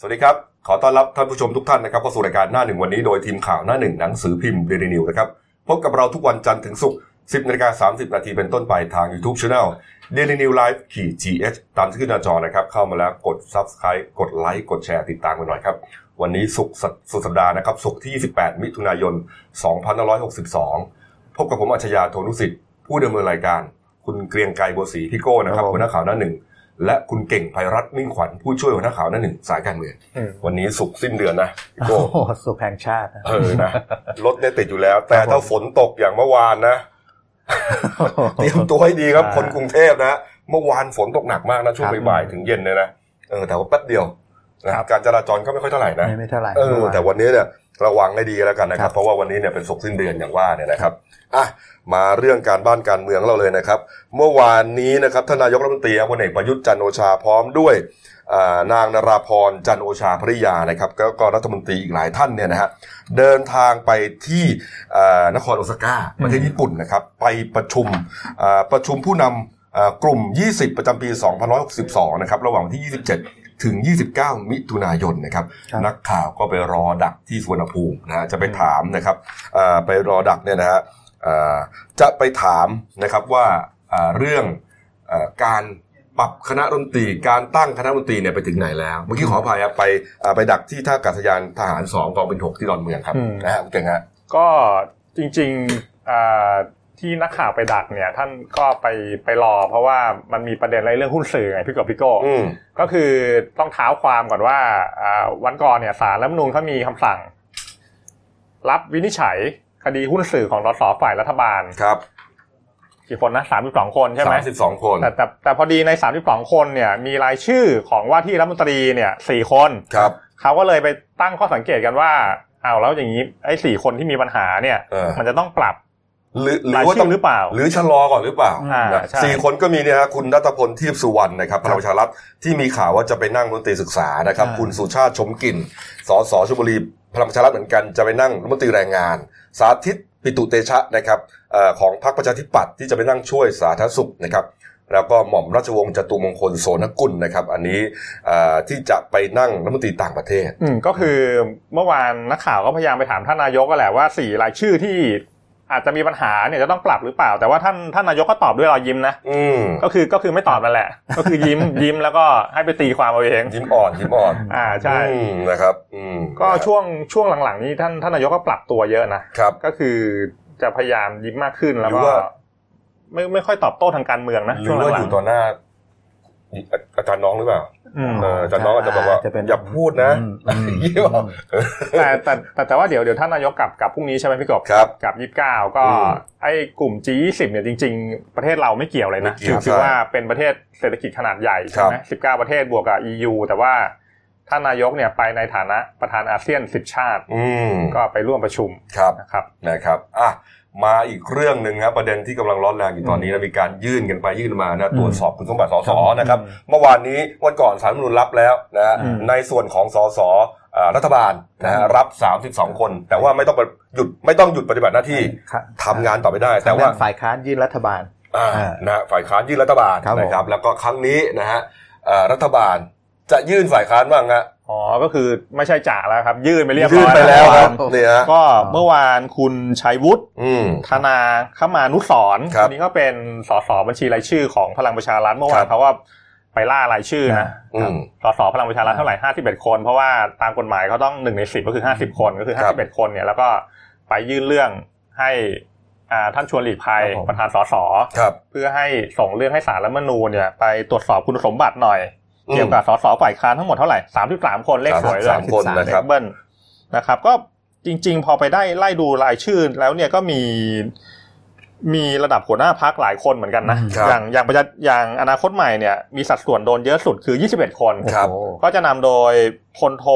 สวัสดีครับ ขอต้อนรับท่านผู้ชมทุกท่านนะครับเข้าสู่รายการหน้าหนึ่งวันนี้โดยทีมข่าวหน้าหนึ่งหนังสือพิมพ์เดลินิวนะครับพบกับเราทุกวันจันทร์ถึงศุกร์10นาฬิกา30 นาทีเป็นต้นไปทาง YouTube Channel Daily New Life ขีด GH ตามที่ขึ้นหน้าจอนะครับ เข้ามาแล้วกด Subscribe กดไลค์กดแชร์ติดตามกันหน่อยครับ วันนี้ศุกร์สุดสัปดาห์นะครับศุกร์ที่ 28 มิถุนายน 2562 พบกับผมอัจฉริยะโทนุสิทธิ์ ผู้ดำเนินรายการ คุณเกรียงไกรบัวศรีพี่โก้นะครับหัวหน้าข่าวหน้าหนึ่ง และคุณเก่งภัยรัตน์มิ่งขวัญผู้ช่วยหัวหน้าข่าวหน้าหนึ่งสายการเมืองอืมวันนี้ศุกร์สิ้นเดือนนะพี่โก้โอ้โหสุขแห่งชาตินะเออนะรถเนี่ยติดอยู่แล้ว แต่ถ้าฝนตกอย่างเมื่อวานนะเตรียมตัวให้ดีครับอ่าคนกรุงเทพนะเมื่อวานฝนตกหนักมากนะช่วงครับบ่ายๆถึงเย็นเลยนะเออแต่ว่าแป๊บเดียวนะครับการจราจรก็ไม่ค่อยเท่าไหร่นะไม่ไม่เท่าไหร่เออเมื่อวานแต่วันนี้เนี่ย ระวังให้ดีแล้วกันนะคครัรับบเพราะว่าวันนี้เนี่ยเป็นศุกร์สิ้นเดือนอย่างว่าเนี่ยนะครับอะมาเรื่องการบ้านการเมืองเราเลยนะครับ เมื่อวานนี้นะครับท่านนายกรัฐมนตรีพลเอกประยุทธ์จันทร์โอชาพร้อมด้วยอ่านางนราพรจันทร์โอชาภริยานะครับแล้วก็รัฐมนตรีอีกหลายท่านเนี่ยนะฮะเดินทางไปที่อ่านครโอซาก้าประเทศญี่ปุ่นนะครับ ไปประชุมอ่าประชุมผู้นำอ่ากลุ่ม 20 ประจำปี 2562 นะครับ ระหว่างวันที่ 27 ถึง 29 มิถุนายนนะครับครับ นักข่าวก็ไปรอดักที่สวนภูมินะฮะจะไปถามนะครับอ่าไปรอดักเนี่ยนะฮะอ่าจะไปถามนะครับว่าอ่าเรื่องอาการปรับคณะดนตรีการตั้งคณะดนตรีเนี่ยไปถึงไหนแล้ว เมื่อกี้ขออภัยครับไปอ่าไปดักที่ท่าอากาศยานทหารสองกองบินหกที่ดอนเมืองครับอืมนะฮะคุณเก่งฮะก็จริงๆอ่า ที่นักข่าวไปดักเนี่ย ท่านก็ไปไปรอ เพราะว่ามันมีประเด็นอะไรเรื่องหุ้นสื่อไงพี่กบพี่โก้อืมก็คือต้องเท้าความก่อนว่าอ่าวันก่อนเนี่ยสารรัฐธรรมนูญเขามีคำสั่ง รับวินิจฉัยคดีหุ้นสื่อของรสฝ่ายรัฐบาลครับกี่คนนะสามสิบสองคนใช่ไหมสามสิบสองคนแต่แต่แต่พอดีในสามสิบสองคนเนี่ย มีรายชื่อของว่าที่รัฐมนตรีเนี่ยสี่คนครับเขาก็เลยไปตั้งข้อสังเกตกันว่าอ้าวแล้วอย่างนี้ไอ้สี่คนที่มีปัญหาเนี่ยเออมันจะต้องปรับ หรือหรืรายอว่าชื่ต้อองหรือเปล่า หรือชะลอก่อนหรือเปล่าอ่านะใช่สี่คนก็มีเนี่ยฮะคุณนัทพลทีพสุวรรณนะครับพลังประชารัฐที่มีข่าวว่าจะไปนั่งดนตรีศึกษานะครับอ่าคุณสุชาติชมกลิ่นสสชลบุรีพลังประชารัฐเหมือนกันจะไปนั่งรัฐมนตรีแรงงาน สาธิตปิตุเตชะนะครับเอ่อของพรรคประชาธิปัตย์ที่จะไปนั่งช่วยสาธารณสุขนะครับแล้วก็หม่อมราชวงศ์จตุมงคลโสนกุลนะครับ อันนี้เอ่อที่จะไปนั่งรัฐมนตรีต่างประเทศอืมก็คือเมื่อวานนักข่าวก็พยายามไปถามท่านนายกก็แหละว่าสี่รายชื่อที่ อาจจะมีปัญหาเนี่ยจะต้องปรับหรือเปล่า แต่ว่าท่านท่านนายกก็ตอบด้วยรอยยิ้มนะอืมก็คือก็คือไม่ตอบนั่นแหละ ก็คือยิ้มยิ้มแล้วก็ให้ไปตีความเอาเองยิ้มอ่อนยิ้มอ่อนอ่าใช่อืมนะครับอืมก็ช่วงช่วงหลังๆนี้ท่านท่านนายกก็ปรับตัวเยอะนะครับ ก็คือจะพยายามยิ้มมากขึ้นแล้วหรือก็ว่าไม่ไม่ค่อยตอบโต้ทางการเมืองนะหรืช่วองว่าหลัองยู่ต่อหน้า อาจารย์น้องหรือเปล่าๆอืมเอออาจารย์น้องอาจจะบอกว่าจะเป็นอย่าพูดนะอืมอืมยี่ห้อแต่แต่แต่แต่ว่าเดี๋ยวเดี๋ยวท่านนายกกลับกลับพรุ่งนี้ใช่ไหมพี่กบครับกับยี่สิบเก้าก็อืมไอ้กลุ่ม G20 เนี่ยจริง ๆ ประเทศเราไม่เกี่ยวเลยนะไม่เกี่คืยอวคือใช่ว่าเป็นประเทศเศรษฐกิจขนาดใหญ่ครัใช่บไหมสิบเก้าประเทศบวกกับ EU แต่ว่าท่านนายกเนี่ยไปในฐานะประธานอาเซียนสิบชาติอืมก็ไปร่วมประชุมครับนะครับนะครับอะ มาอีกเรื่องหนึ่งครับประเด็นที่กำลังร้อนแรงอยู่ตอนนี้นะมีการยื่นกันไปยื่นมานะตรวจสอบคุณสมบัติสสนะครับเมื่อวานนี้วันก่อนสารรัฐธรรมนูญรับแล้วนะฮะอืมในส่วนของสสอ่ารัฐบาลนะฮะรับ 32 คน แต่ว่าไม่ต้องไปหยุดไม่ต้องหยุดปฏิบัติหน้าที่ครับทำงานต่อไปได้ แต่ว่าฝ่ายค้านยื่นรัฐบาลอ่าอ่านะฮะฝ่ายค้านยื่นรัฐบาลครับผมนะครับ แล้วก็ครั้งนี้นะฮะเอ่อรัฐบาล จะยื่นฝ่ายค้านบ้างฮะอ๋อ ก็คือไม่ใช่จ่าแล้วครับ ยื่นไปเรียบร้อยยื่นไปแล้วครับเมื่อวานนี่ฮะก็เมื่อวานคุณชัยวุฒิอืมธนาขมานุสรณ์ครับคนนี้ก็เป็นสสบัญชีรายชื่อของพลังประชารัฐเมื่อครัวานบเขาก็ไปล่ารายชื่อนะอืมสสพลังประชารัฐเท่าไหร่ห้าสิบเอ็ดคน เพราะว่าตามกฎหมายเขาต้องหนึ่งในสิบก็คือห้าสิบคนก็คือครัห้าบสิบเอ็ดคนเนี่ยแล้วก็ไปยื่นเรื่องให้อ่าท่านชวนหลีกภัยครับผมประธานสสครับเพื่อให้ส่งเรื่องให้สารรัฐธรรมนูญเนี่ยไปตรวจสอบคุณสมบัติหน่อยอืม เกี่ยวกับสสฝ่ายค้านทั้งหมดเท่าไหร่สามสิบสามคนเลขสวยเลยสามคนนะครับเบิ้ลนะครับ ก็จริง ๆ พอไปได้ไล่ดูรายชื่อแล้วเนี่ยก็มีมีระดับหัวหน้าพักหลายคนเหมือนกันนะครับอย่างอย่างประชาอย่างอนาคตใหม่เนี่ยมีสัดส่วนโดนเยอะสุดคือ 21 คนครับโอ้โหก็จะนำโดยพลโท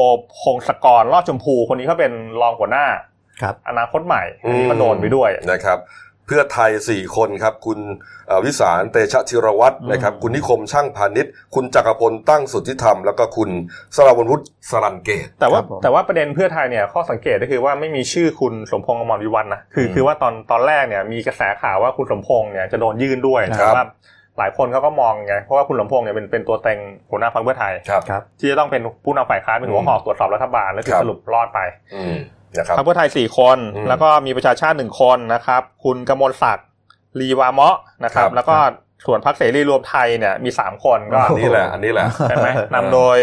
พงศกรรอดชมพู คนนี้เขาเป็นรองหัวหน้าครับอนาคตใหม่อันนี้ก็โดนไปด้วยนะครับ เพื่อไทย 4 คนครับ คุณเอ่อวิสารเตชะธีรวัตรนะครับ คุณนิคมช่างพาณิชย์ คุณจักรพลตั้งสุทธิธรรม แล้วก็คุณสราวุฒิสรันเกต แต่ว่าครับผมแต่ว่าประเด็นเพื่อไทยเนี่ยข้อสังเกตก็คือว่าไม่มีชื่อคุณสมพงษ์อมรวิวัฒน์นะคืออืมคือว่าตอนตอนแรกเนี่ยมีกระแสข่าวว่าคุณสมพงษ์เนี่ยจะโดนยื่นด้วยครับแต่ว่าหลายคนเขาก็มองไงเพราะว่าคุณสมพงษ์เนี่ยเป็นเป็นตัวเต็งหัวหน้าพรรคเพื่อไทยครับครับที่จะต้องเป็นผู้นำฝ่ายค้านเป็นหัวหอกตรวจสอบรัฐบาลแล้วถึคงรับสรุปรอดไปอืม นะครับพรรคเพื่อไทยสี่คนอืมแล้วก็มีประชาชาติหนึ่งคนนะครับ คุณกมลศักดิ์ลีวาเมาะนะครับครับ แล้วก็ส่วนพรรคเสรีรวมไทยเนี่ยมีสามคนก็อันนี้แหละ อันนี้แหละใช่ไหมนำโดย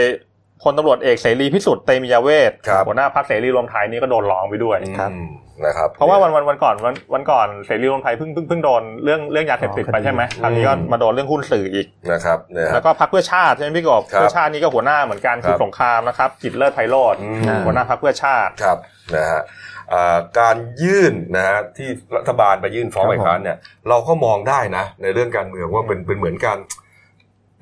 พลตำรวจเอกเสรีพิสุทธิ์เตมียเวทครับหัวหน้าพรรคเสรีรวมไทยนี่ก็โดนร้องไปด้วยครับอืม นะครับ เพราะว่าวันวันวันก่อนวันวันก่อนเสรีรวมไทยเพิ่งเพิ่งเพิ่งโดนเรื่องเรื่องยาเสพติดไปใช่ไหมคราวนี้ก็มาโดนเรื่องหุ้นสื่ออีกนะครับเนี่ยแล้วก็พรรคเพื่อชาติใช่ไหมพี่กบครับเพื่อชาตินี่ก็หัวหน้าเหมือนกันคือครับสงครามนะครับจิตรเลิศไพโรธอืมหัวหน้าพรรคเพื่อชาติครับนะฮะอ่าการยื่นนะฮะที่รัฐบาลไปยื่นฟ้องครับฝ่ายค้านเนี่ยเราก็มองได้นะในเรื่องการเมืองว่าเป็นเป็นเหมือนกัน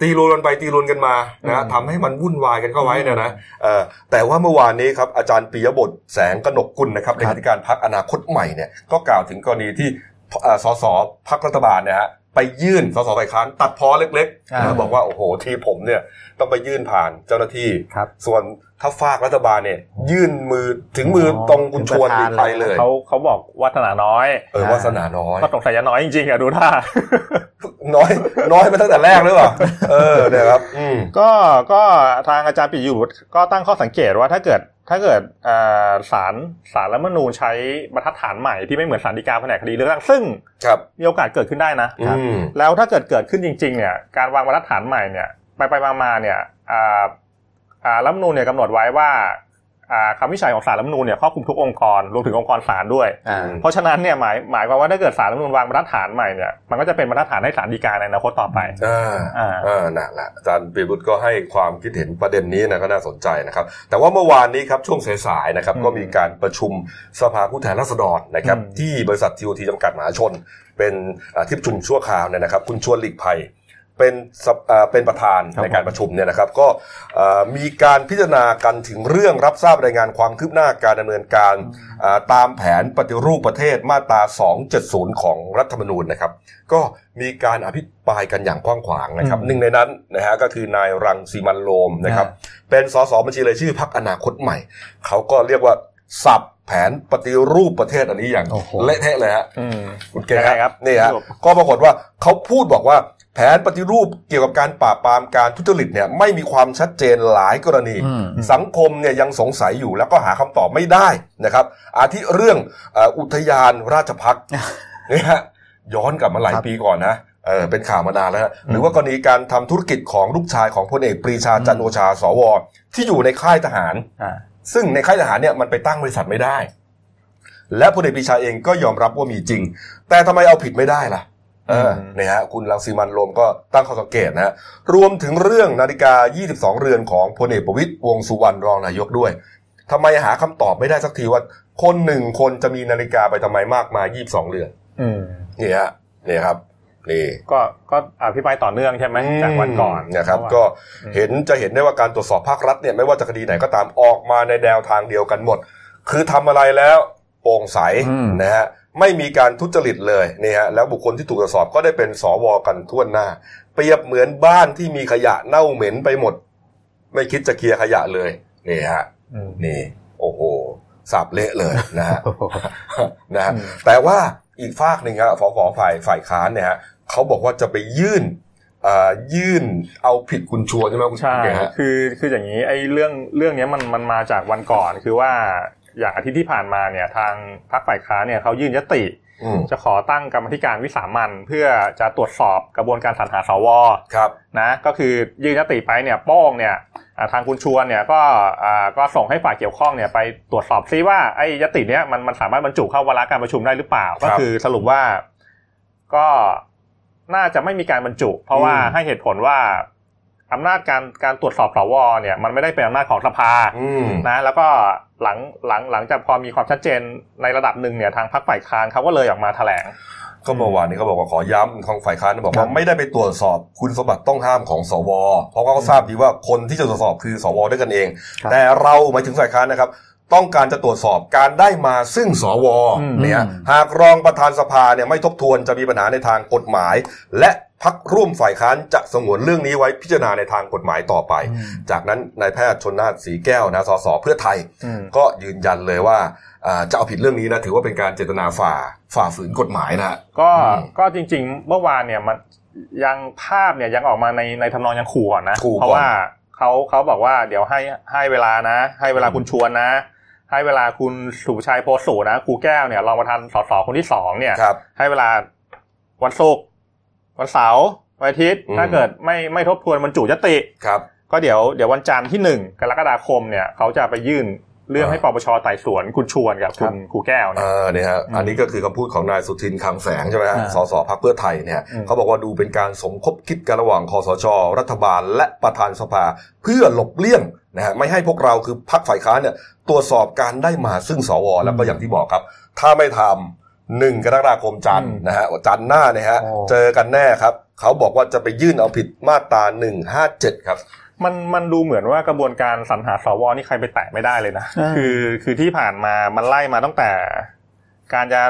ตีรวนกันไปตีรวนกันมานะฮะอืมทำให้มันวุ่นวายกันเข้าไว้เนะนะเอ่อแต่ว่าเมื่อวานนี้ครับอาจารย์ปิยบุตรแสงกนกกุลนะครับเลขาธิการพักอนาคตใหม่เนี่ยก็กล่าวถึงกรณีที่เอ่อสสพักรัฐบาลเนี่ยฮะไปยื่นสสฝ่ายค้านตัดพ้อเล็กๆอ่านะบอกว่าโอ้โหที่ผมเนี่ยต้องไปยื่นผ่านเจ้าหน้าที่ครับส่วน ถ้าฝากรัฐบาลเนี่ย ยื่นมือถึงมือตรงคุณชวนถึมีงประธานไปเลยเขาเขาบอกวาสนาน้อย เออวาสนาน้อยก็สงสัยจะน้อยจริงๆอะดูท่าน้อยน้อยมาตั้งแต่แรกหรือเปล่าเออเนี่ยครับอืมก็ก็ทางอาจารย์ปิยบุตรก็ตั้งข้อสังเกตว่าถ้าเกิดถ้าเกิดเอ่อศาลศาลรัฐธรรมนูญใช้บรรทัดฐานใหม่ที่ไม่เหมือนศาลฎีกาแผนกคดีเลือกตั้งซึ่งครับมีโอกาสเกิดขึ้นได้นะอืมแล้วถ้าเกิดเกิดขึ้นจริง ๆ เนี่ย การวางบรรทัดฐานใหม่เนี่ย ไปไปมามาๆเนี่ยอ่าอ่า รัฐธรรมนูญเนี่ยกำหนดไว้ว่าอ่าคำวิจัยของศาลรัฐธรรมนูญเนี่ยครอบคลุมทุกองค์กรรวมถึงองค์กรศาลด้วยอ่าเพราะฉะนั้นเนี่ยหมายหมายความว่าถ้าเกิดศาลรัฐธรรมนูญวางบรรทัดฐานใหม่เนี่ยมันก็จะเป็นบรรทัดฐานให้ศาลฎีกาในอนาคตต่อไปอ่าอ่าอ่าน่ะแหละอาจารย์ปีบุตรก็ให้ความคิดเห็นประเด็นนี้นะก็น่าสนใจนะครับ แต่ว่าเมื่อวานนี้ครับช่วงสายๆนะครับอืมก็มีการประชุมสภาผู้แทนราษฎรนะครับอืมที่บริษัททีโอทีจำกัดมหาชน เป็นอ่าที่ประชุมชั่วคราวเนี่ยนะครับ คุณชวนหลีกภัย เป็นสภอ่าเป็นประธานครับในการประชุมเนี่ยนะครับก็อ่ามีการพิจารณากันถึงเรื่องรับทราบรายงานความคืบหน้าการดำเนินการอ่าตามแผนปฏิรูปประเทศมาตรา 270 ของรัฐธรรมนูญนะครับ ก็มีการอภิปรายกันอย่างกว้างขวางนะครับอืมหนึ่งในนั้นนะฮะก็คือนายรังสีมันโรมนะครับเป็นสสบัญชีรายชื่อพักอนาคตใหม่ เขาก็เรียกว่าสับแผนปฏิรูปประเทศอันนี้อย่างโอ้โหเละเทะเลยฮะอืมคุณเก๋ยังไงครับนี่ฮะครับก็ปรากฏว่าเขาพูดบอกว่า แผนปฏิรูปเกี่ยวกับการปราบปรามการทุจริตเนี่ยไม่มีความชัดเจนหลายกรณีอืมสังคมเนี่ยยังสงสัยอยู่แล้วก็หาคำตอบไม่ได้นะครับ อาทิเรื่องเอ่ออุทยานราชพักษ์เนี่ยฮะย้อนกลับมาหลายครับปีก่อนนะเออเป็นข่าวมานานแล้วฮะหรือว่ากรณีการทำธุรกิจของลูกชายของพลเอกปรีชาจันทร์โอชาสว ที่อยู่ในค่ายทหารอ่าซึ่งในค่ายทหารเนี่ยมันไปตั้งบริษัทไม่ได้ และพลเอกปรีชาเองก็ยอมรับว่ามีจริง แต่ทำไมเอาผิดไม่ได้ล่ะเอออืมเนี่ยฮะคุณรังสีมันต์โรมก็ตั้งข้อสังเกตนะฮะรวมถึงเรื่องนาฬิกา 22 เรือนของพลเอกประวิตยวงษ์สุวรรณรองนายกด้วยทำไมหาคำตอบไม่ได้สักทีว่า คนหนึ่งคนจะมีนาฬิกาไปทำไมมากมาย 22 เรือนอืมนี่ฮะนี่ครับนี่ก็ก็อภิปรายต่อเนื่องใช่ไหมจากวันก่อนนะครับเพาะว่าก็อืมเห็นจะเห็นได้ว่าการตรวจสอบภาครัฐเนี่ยไม่ว่าจะคดีไหนก็ตามออกมาในแนวทางเดียวกันหมด คือทำอะไรแล้วโปร่งใสอืมนะฮะ ไม่มีการทุจริตเลยนี่ฮะแล้วบุคคลที่ถูกตรวจสอบก็ได้เป็นสวกันทั่วหน้า เปรียบเหมือนบ้านที่มีขยะเน่าเหม็นไปหมด ไม่คิดจะเคลียร์ขยะเลยนี่ฮะอืมนี่ โอ้โหสับเละเลยนะฮะโอ้โหนะฮะอืมแต่ว่าอีกฝากหนึ่งครับฝฝฝ่ายฝ่ายค้านเนี่ยฮะเขาบอกว่าจะไปยื่นอ่ายื่นเอาผิดคุณชวนใช่ไหมคุณใช่เก๋ฮะคือคืออย่างนี้ไอ้เรื่องเรื่องเนี้ยมันมันมาจากวันก่อนคือว่า อย่างอาทิตย์ที่ผ่านมาเนี่ยทางพรรคฝ่ายค้านเนี่ยเขายื่นยติอืมจะขอตั้งกรรมธิการวิสามันเพื่อจะตรวจสอบกระบวนการสรรหาสวครับนะก็คือยื่นยติไปเนี่ยโป้งเนี่ยอ่าทางคุณชวนเนี่ยก็อ่าก็ส่งให้ฝ่ายเกี่ยวข้องเนี่ยไปตรวจสอบซิว่าไอ้ยติเนี้ยมันมันสามารถบรรจุเข้าวาระการประชุมได้หรือเปล่า ก็คือสรุปว่าก็น่าจะไม่มีการบรรจุ เพราะว่าให้เหตุผลว่า อำนาจการการตรวจสอบสวเนี่ยมันไม่ได้เป็นอำนาจของสภาอืมนะแล้วก็หลังหลังหลังจากพอมีความชัดเจนในระดับหนึ่งเนี่ยทางพรรคฝ่ายค้านเขาก็เลยออกมาแถลงก็เมื่อวานนี้เขาบอกว่าขอย้ำทางฝ่ายค้านบอกครัว่าบไม่ได้ไปตรวจสอบคุณสมบัติต้องห้ามของสว เพราะว่าเขาทราบดีว่าคนที่จะตรวจสอบคือสวด้วยกันเองครับแต่เราหมายถึงฝ่ายค้านนะครับ ต้องการจะตรวจสอบการได้มาซึ่งสวอืมเนี่ยหากรองประธานสภาเนี่ยไม่ทบทวนจะมีปัญหาในทางกฎหมาย และ พักร่วมฝ่ายค้านจะสงวนเรื่องนี้ไว้พิจารณาในทางกฎหมายต่อไปอืมจากนั้นนายแพทย์ชนนาทสีแก้วนะสสเพื่อไทยอืมก็ยืนยันเลยว่าอ่าจะเอาผิดเรื่องนี้นะถือว่าเป็นการเจตนาฝ่าฝ่าฝืนกฎหมายนะฮะก็อืมก็จริง ๆ เมื่อวานเนี่ยมันยังภาพเนี่ยยังออกมาในในทำนองยังขู่ก่อนนะขู่ก่อนเพราะว่าเขาเขาบอกว่าเดี๋ยวให้ให้เวลานะ ให้เวลาคุณชวนนะ ให้เวลาคุณสุภชัยโพสูนะครูแก้วเนี่ยรองประธานสสคนที่สองเนี่ยครับให้เวลาวันศุกร์ วันเสาร์วันอาทิตย์อืมถ้าเกิดไม่ไม่ทบทวนบรรจุยติครับก็เดี๋ยวเดี๋ยววันจันทร์ที่หนึ่งกรกฎาคมเนี่ยเขาจะไปยื่นเรื่องอ่าให้ปปชไต่สวนคุณชวนกับคุณครูแก้วเนี่ยอ่าเนี่ยฮะอืมอันนี้ก็คือคำพูดของนายสุทินคลังแสงใช่ไหมฮะอ่าสสพักเพื่อไทยเนี่ยอืมเขาบอกว่าดูเป็นการสมคบคิดกันระหว่างคอสช รัฐบาล และประธานสภาเพื่อหลบเลี่ยงนะฮะไม่ให้พวกเราคือพักฝ่ายค้านเนี่ยตรวจสอบการได้มาซึ่งสวแล้วก็อย่างที่บอกครับ ถ้าไม่ทำ หนึ่งกรกฎาคมจันทร์นะฮะจันทร์หน้าเนี่ยฮะโอ้เจอกันแน่ครับเขาบอกว่าจะไปยื่นเอาผิดมาตรา157ครับมันมันดูเหมือนว่ากระบวนการสรรหาสวนี่ใครไปแตะไม่ได้เลยนะใช่คือคือที่ผ่านมามันไล่มาตั้งแต่ การจะ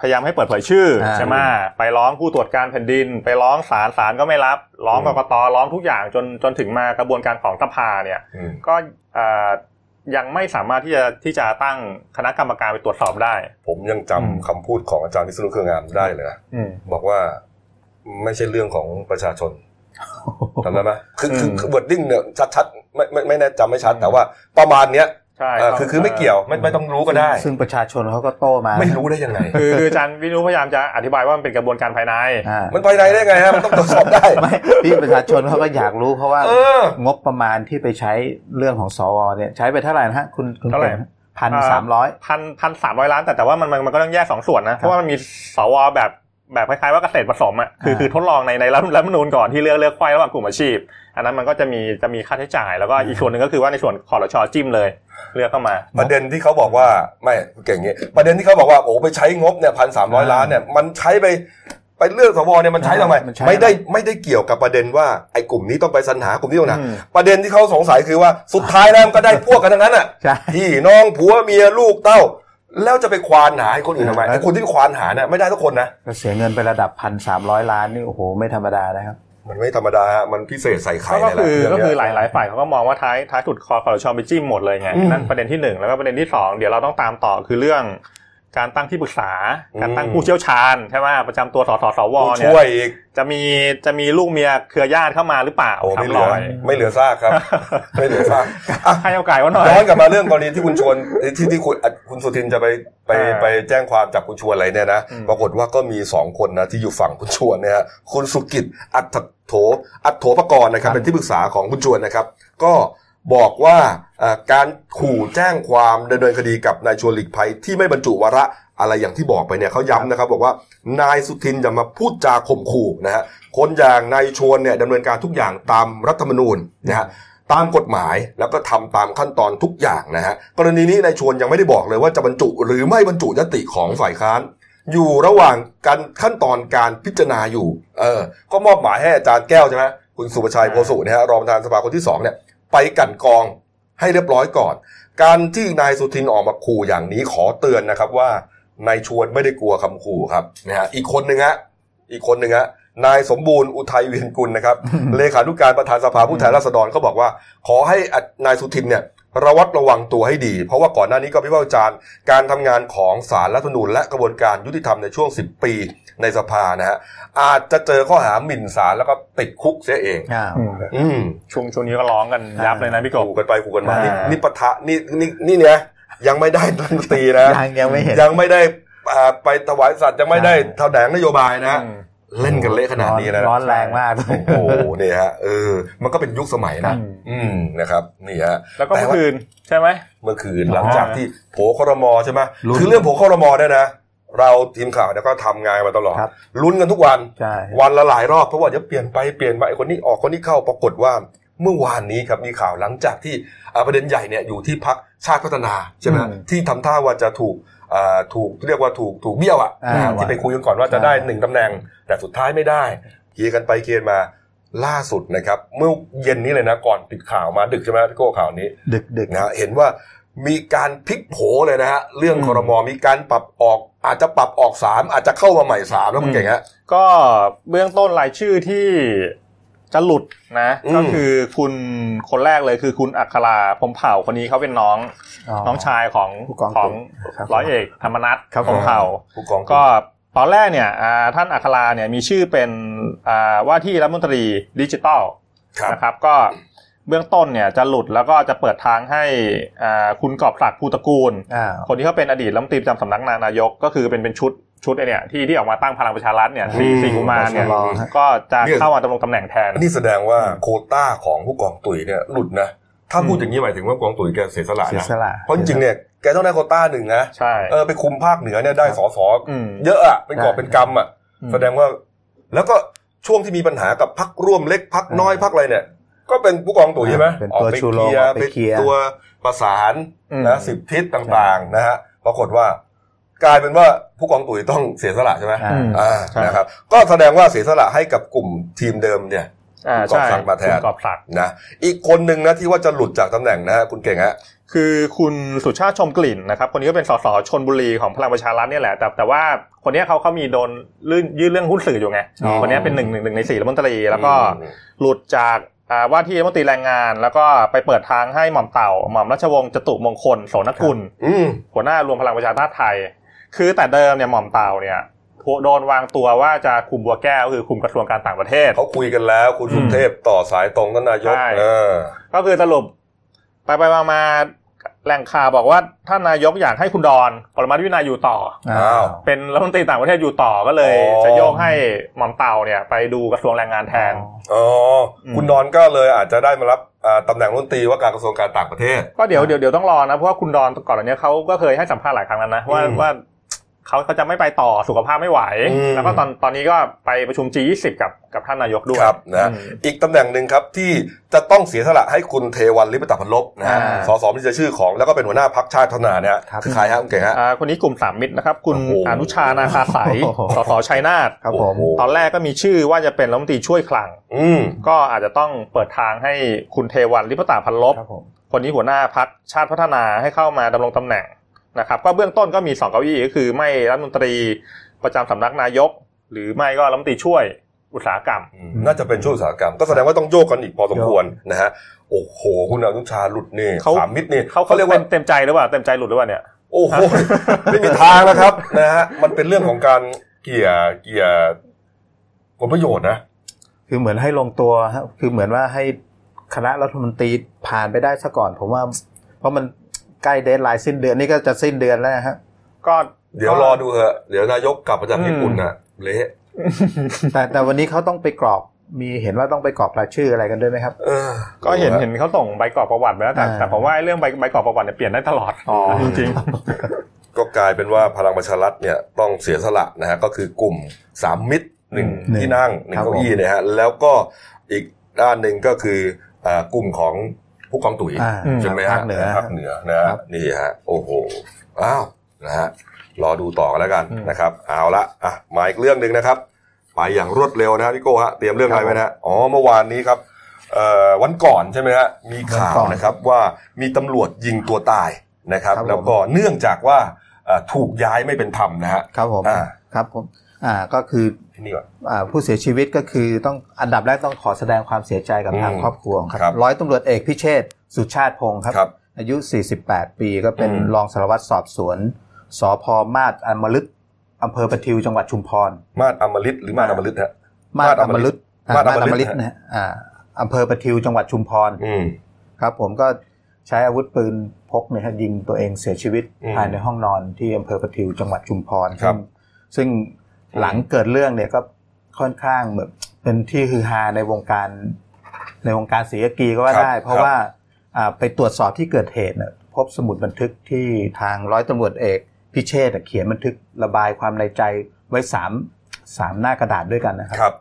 พยายามให้เปิดเผยชื่ออ่าใช่ไหมไปร้องผู้ตรวจการแผ่นดิน ไปร้องศาลศาลก็ไม่รับ ร้องอืกมกตร้องทุกอย่างจนจนถึงมากระบวนการของสภาเนี่ยอืมก็เอ่อ ยังไม่สามารถที่จะที่จะตั้งคณะกรรมการไปตรวจสอบได้ ผมยังจำอืมคำพูดของอาจารย์วิษณุเครืองามได้เลยนะอืมบอกว่าไม่ใช่เรื่องของประชาชนจำได้ไหมคือคืออืมคือ wording เนี่ยชัดๆไม่ไม่ไม่แน่จำไม่ชัดแต่ว่าประมาณเนี้ย ใช่เออคือคือไม่เกี่ยวไม่ไม่ต้องรู้ก็ได้ ซึ่งประชาชนเขาก็โต้มา ไม่รู้ได้ยังไง คือคืออาจารย์วิษณุพยายามจะอธิบายว่ามันเป็นกระบวนการภายในอ่ามันภายในได้ไงฮะมันต้องตรวจสอบได้ไม่ที่ประชาชนเขาก็อยากรู้เพราะว่าเอองบประมาณที่ไปใช้เรื่องของสวเนี่ยใช้ไปเท่าไหร่นะฮะคุณคุณเท่าไหร่พันสามร้อยพันพันสามร้อยล้านแต่แต่ว่ามันมันมันก็ต้องแยกสองส่วนนะเพราะว่ามันมีสวแบบ แบบคล้ายๆว่าเกษตรผสมอะคืออ่าคือทดลองในในรัฐรัฐธรรมนูญก่อนที่เลือกเลือกไขว้ระหว่างกลุ่มอาชีพ อันนั้นมันก็จะมีจะมีค่าใช้จ่ายแล้วก็อีกส่วนหนึ่งก็คือว่าในส่วนคอรชจิ้มเลย เลือกเข้ามา ประเด็นที่เขาบอกว่าไม่เก่งงี้ประเด็นที่เขาบอกว่าโอ้ไปใช้งบเนี่ยพันสามร้อยล้านเนี่ยมันใช้ไปไปเลือกสวเนี่ยมันใช้ทำไมมันใช้ไม่ได้ไม่ได้เกี่ยวกับประเด็นว่าไอ้กลุ่มนี้ต้องไปสรรหากลุ่มนี้ต้องนะอืมประเด็นที่เขาสงสัยคือว่าสุดท้ายแล้วมันก็ได้พวกกันทั้งนั้นอะใช่พี่น้องผัวเมียลูกเต้า แล้วจะไปควานหาให้คนอื่นทำไมเออไอ้คนที่ไปควานหาเนี่ยไม่ได้ทุกคนนะก็เสียเงินไประดับพันสามร้อยล้านนี่โอ้โหไม่ธรรมดานะครับมันไม่ธรรมดาฮะมันพิเศษใส่ไข่ก็เลยแหละคือเรื่งก็เนี้ยคือหลายหลายฝ่ายเขาก็มองว่าท้ายท้ายสุดคอคอรชไปจิ้มหมดเลยไงอืมนั่นประเด็นที่หนึ่งแล้วก็ประเด็นที่สองเดี๋ยวเราต้องตามต่อคือเรื่อง การตั้งที่ปรึกษา การตั้งอืมผู้เชี่ยวชาญใช่ไหมประจำตัวสสสวผู้เนี่ยช่วยอีกจะมีจะมีลูกเมียเครือญาติเข้ามาหรือเปล่าโอ้ไม่ทำเหลืลออยไม่เหลือซากครับ ไม่เหลือซากอะให้โอกาสว่าหน่อยย้อนกลับมาเรื่องกรณีที่คุณชวนที่ที่คุณอะคุณสุทินจะไปไปอ่าไปแจ้งความจับคุณชวนอะไรเนี่ยนะอืมปรากฏว่าก็มีสองคนนะที่อยู่ฝั่งคุณชวนเนี่ยฮะคุณสุกิจอัตโถอัตโถปกรณ์นะครับครับเป็นที่ปรึกษาของคุณชวนนะครับ ก็ บอกว่าการขู่แจ้งความดำเนินคดีกับนายชวนหลีกภัยที่ไม่บรรจุวาระอะไรอย่างที่บอกไปเนี่ยเขาย้ำนะครับ บอกว่านายสุทินจะมาพูดจาข่มขู่นะฮะคนอย่างนายชวนเนี่ยดำเนินการทุกอย่างตามรัฐธรรมนูญนะฮะตามกฎหมายแล้วก็ทำตามขั้นตอนทุกอย่างนะฮะกรณีนี้นายชวนยังไม่ได้บอกเลยว่าจะบรรจุหรือไม่บรรจุยติของฝ่ายค้าน อยู่ระหว่างการขั้นตอนการพิจารณาอยู่เออก็มอบหมายให้อาจารย์แก้วใช่ไหมคุณสุประชัยโพสุนะฮะรองประธานสภาคนที่สองเนี่ย ไปกลันกรองให้เรียบร้อยก่อน การที่นายสุทินออกมาขู่อย่างนี้ขอเตือนนะครับว่านายชวนไม่ได้กลัวคำขู่ครับนะฮะอีกคนหนึ่งฮะอีกคนหนึ่งฮะนายสมบูรณ์อุทัยเวียนกุลนะครับเลขานุการประธานสภาผู้แทนราษฎรก็บอกว่า ขอให้นายสุทินเนี่ยระวัดระวังตัวให้ดี เพราะว่าก่อนหน้านี้ก็พิพากษาจารย์การทำงานของศาลรัฐธรรมนูญและกระบวนการยุติธรรมในช่วง 10 ปี ในสภานะฮะอาจจะเจอข้อหาหมิ่นศาลแล้วก็ติดคุกเสียเองอ้าวอืมอืมช่วงช่วงนี้ก็ร้องกันยับเลยนะพี่กบขู่กันไปขู่กันมานี่อ่านี่นี่ปะทะนี่นี่นี่เนี่ยยังไม่ได้รัฐมนตรีนะยังยังไม่เห็นยังไม่ได้อ่าไปถวายสัตย์ยังไม่ได้ใช่แถลงนโยบายนะอืมเล่นกันเละขนาดนี้แล้วนะร้อนแรงมากโอ้โหเนี่ยฮะเออ มันก็เป็นยุคสมัยนะอืมอืมนะครับนี่ฮะแล้วก็เมื่อคืนใช่ไหมเมื่อคืนหลังจากที่โผครมใช่ไหมลุ้นคือเรื่องโผครมเนี่ยนะ เราทีมข่าวเนี่ยก็ทำงานมาตลอดครับลุ้นกันทุกวันใช่วันละหลายรอบเพราะว่าจะเปลี่ยนไปเปลี่ยนไปไอ้คนนี้ออกคนนี้เข้าปรากฏว่าเมื่อวานนี้ครับมีข่าวหลังจากที่อ่าประเด็นใหญ่เนี่ยอยู่ที่พักชาติพัฒนาใช่ไหมอืมที่ทำท่าว่าจะถูกอ่าถูกเรียกว่าถูกถูกเบี้ยวอะอ่านะฮะที่ไปคุยกันก่อนว่าจะได้ใช่หนึ่งตำแหน่ง แต่สุดท้ายไม่ได้เคลียร์กันไปเคลียร์มาล่าสุดนะครับ เมื่อเย็นนี้เลยนะก่อนปิดข่าวมาดึกใช่ไหมพี่โก้ข่าวนี้ ดึกดึกนะฮะเห็นว่ามีการพลิกโผเลยนะฮะเรื่องอืมครมมีการปรับออก อาจจะปรับออกสามอาจจะเข้ามาใหม่สามแล้วคุณเก่งฮะก็เบื้องต้นรายชื่อที่จะหลุดนะอืมก็คือคุณคนแรกเลยคือคุณอัคราพรหมเผ่าคนนี้เขาเป็นน้องน้องชายของผู้กองของครับร้อยเอกธรรมนัฐครับพรหมเผ่าผู้กองก็ตอนแรกเนี่ยอ่าท่านอัคราเนี่ยมีชื่อเป็นอ่าว่าที่รัฐมนตรีดิจิทัลครับนะครับ ก็ เบื้องต้นเนี่ยจะหลุดแล้วก็จะเปิดทางให้อ่าคุณกอบศักดิ์ภูตระกูลอ่าคนที่เขาเป็นอดีตรัฐมนตรีประจำสำนักนายกก็คือเป็นเป็นชุดชุดไอเนี่ยที่ที่ออกมาตั้งพลังประชารัฐเนี่ยสี่อืมสี่กุมารเนี่ยรอฮะก็จะเนี่ยเข้ามาดำรงตำแหน่งแทน นี่แสดงว่าโควต้าของผู้กองตุ๋ยเนี่ยหลุดนะถ้าพูดอย่างนี้หมายถึงว่ากองตุ๋ยแกเสียสละเสียนะสละเพราะจริงๆเนี่ยแกต้องได้โควต้าหนึ่งนะใช่เออไปคุมภาคเหนือเนี่ยได้สอสออืมเยอะอะเป็นกอบเป็นกำอะอืมแสดงว่าแล้วก็ช่วงที่มีปัญหากับพักร่วมเล็กพักน้อยพักอะไรเนี่ย ก็เป็นผู้กองตุ๋ยใช่ไหมเป็นออกตัวไปชูเคโรงลียอร์อกไปเป็นเคลียร์ตัวประสานอืมนะสิบทิศต่างๆนะฮะปรากฏว่ากลายเป็นว่าผู้กองตุ๋ยต้องเสียสละใช่ไหมอ่าอืมอ่าใช่นะครับก็แสดงว่าเสียสละให้กับกลุ่มทีมเดิมเนี่ยอ่าคุณกอบใช่ศักดิ์มาแทนคุณกอบศักดิ์นะอีกคนหนึ่งนะที่ว่าจะหลุดจากตำแหน่งนะฮะคุณเก่งฮะคือคุณสุชาติชมกลิ่นนะครับคนนี้ก็เป็นสสชนบุรีของพลังประชารัฐเนี่ยแหละ แต่แต่ว่าคนเนี้ยเขาเขามีโดนลื่นยื่นเรื่องหุ้นสื่ออยู่ไงอ๋อคนเนี้ยเป็นหนึ่งหนึ่งหนึ่งในสี่รัฐมนตรีแล้วก็อืมหลุดจากอ่า ว่าที่รัฐมนตรีแรงงาน แล้วก็ไปเปิดทางให้หม่อมเต่า หม่อมราชวงศ์จตุมงคลโสนกุลอืมหัวหน้ารวมพลังประชาชาติไทย คือแต่เดิมเนี่ยหม่อมเต่าเนี่ยโดนวางตัวว่าจะคุมบัวแก้วก็คือคุมกระทรวงการต่างประเทศเขาคุยกันแล้วคุณสุเทพต่อสายตรงท่านนายกใช่เออก็คือสรุปไปไปมามา แหล่งข่าวบอกว่าท่านนายกอยากให้คุณดอนปรมัตถ์วินัยอยู่ต่ออ้าวเป็นรัฐมนตรีต่างประเทศอยู่ต่อก็เลยอ๋อจะโยกให้หม่อมเต่าเนี่ย ไปดูกระทรวงแรงงานแทนอ๋ออมคุณนอนก็เลยอาจจะได้มารับอ่าตำแหน่งรัฐมนตรีว่าการกระทรวงการต่างประเทศ ก็เดี๋ยวเดี๋ยวเดี๋ยวต้องรอนะเพราะว่าคุณดอนก่อนอันเนี้ยเขาก็เคยให้สัมภาษณ์หลายครั้งแล้วนะว่าอืมว่า เขาเขาจะไม่ไปต่อสุขภาพไม่ไหวอืมแล้วก็ตอนตอนนี้ก็ไปประชุม G20 กับกับท่านนายกด้วยครับนะอืมอีกตำแหน่งหนึ่งครับที่จะต้องเสียสละให้คุณเทวันลิปตะพันลบนะฮะอ่าสสมิจะชื่อของแล้วก็เป็นหัวหน้าพักชาติพัฒนาเนี่ยครับคือใครฮะคุณเก่งฮะอ่าคนนี้กลุ่มสามมิตรนะครับ คุณโอ้โหอนุชานาคาใสโอ้โหสสชัยนาทครับผมโอ้โหตอนแรกก็มีชื่อว่าจะเป็นรัฐมนตรีช่วยคลังอืมก็อาจจะต้องเปิดทางให้คุณเทวันลิปตาพันลบครับผมคนนี้หัวหน้าพักชาติพัฒนาให้เข้ามาดำรงตำแหน่ง นะครับก็เบื้องต้นก็มีสองเก้าอี้ก็คือไม่รัฐมนตรีประจำสำนักนายก หรือไม่ก็รัฐมนตรีช่วยอุตสาหกรรม น่าจะเป็นช่วงอุตสาหกรรม ก็แสดงว่าต้องโยกกันอีกพอสมควรนะฮะโอ้โหคุณอนุชาหลุดนี่เขาสามมิตรนี่เขาเขาเขาเรีเรียยกกว่าว่าเต็มใจหรือเปล่าเต็มใจหลุดหรือเปล่าเนี่ยโอ้โหไม่มีทางนะครับนะฮะมันเป็นเรื่องของการเกี่ยเกี่ยผลประโยชน์นะคือเหมือนให้ลงตัวฮะคือเหมือนว่าให้คณะรัฐมนตรีผ่านไปได้ซะก่อน ผมว่า เพราะมัน ใกล้เดทไลน์สิ้นเดือนนี่ก็จะสิ้นเดือนแล้วฮะก็เดี๋ยวรอดูเถอะเดี๋ยวนายกกลับมาจากญี่ปุ่นน่ะเละแต่แต่วันนี้เขาต้องไปกรอกมีเห็นว่าต้องไปกรอกรายชื่ออะไรกันด้วยไหมครับเออก็เห็นเห็นเขาส่งใบกรอกประวัติไปแล้วแต่อ่าแต่ผมว่าไอ้เรื่องใบใบกรอกประวัติเนี่ยเปลี่ยนได้ตลอดอ๋อจริงก็กลายเป็นว่าพลังประชารัฐเนี่ยต้องเสียสละนะฮะก็คือกลุ่มสามมิตรหนึ่งหนึ่งที่นั่งหนึ่งครับเก้าอี้เนี่ยฮะแล้วก็อีกด้านหนึ่งก็คืออ่ากลุ่มของ ผู้กองตุ๋ยอ่าอืมใช่ไหมภาฮะคเหนือภาคเหนือนะฮะครับนี่ฮะโอ้โหอ้าวนะฮะรอดูต่อกันแล้วกันอืมนะครับ เอาละอะมาอีกเรื่องหนึ่งนะครับไปอย่างรวดเร็วนะฮะพี่โก้ฮะเตรียมเรื่องอะไรไว้นะฮะอ๋อเมื่อวานนี้ครับเอ่อวันก่อนใช่ไหมฮะมีข่าวนะครับว่ามีตำรวจยิงตัวตายนะครับครับผมแล้วก็เนื่องจากว่าเอ่อถูกย้ายไม่เป็นธรรมนะฮะครับผมอ่าครับผม อ่าก็คือที่นี่ก่อนอ่าผู้เสียชีวิตก็คือต้องอันดับแรกต้องขอแสดงความเสียใจกับอืมทางครอบครัวคครัรับบร้อยตำรวจเอกพิเชษฐ์สุชาติพงศ์ครับครับ อายุ 48 ปีก็เป็นอืมรองสารวัตรสอบสวนสพมาศอมฤตอำเภอประทิวจังหวัดชุมพร มาดอมฤตหรือมาดอมฤตฮะมาศอมฤตอ่ามาศอมาศมอฤตมฤตนะฮะอ่าอำเภอประทิวจังหวัดชุมพรอืมครับ ผมก็ใช้อาวุธปืนพกเนี่ยฮะยิงตัวเองเสียชีวิตอืมภายในห้องนอนที่อำเภอประทิวจังหวัดชุมพรครับ ซึ่งซึ่ง หลังเกิดเรื่องเนี่ยก็ค่อนข้างแบบเป็นที่ฮือฮาในวงการในวงการศรีกากีก็ว่าได้ เพราะว่าอ่าไปตรวจสอบที่เกิดเหตุเนี่ยพบสมุดบันทึกที่ทางร้อยตำรวจเอกพิเชษฐ์เขียนบันทึกระบายความในใจไว้สามสามหน้ากระดาษด้วยกันนะครับครับ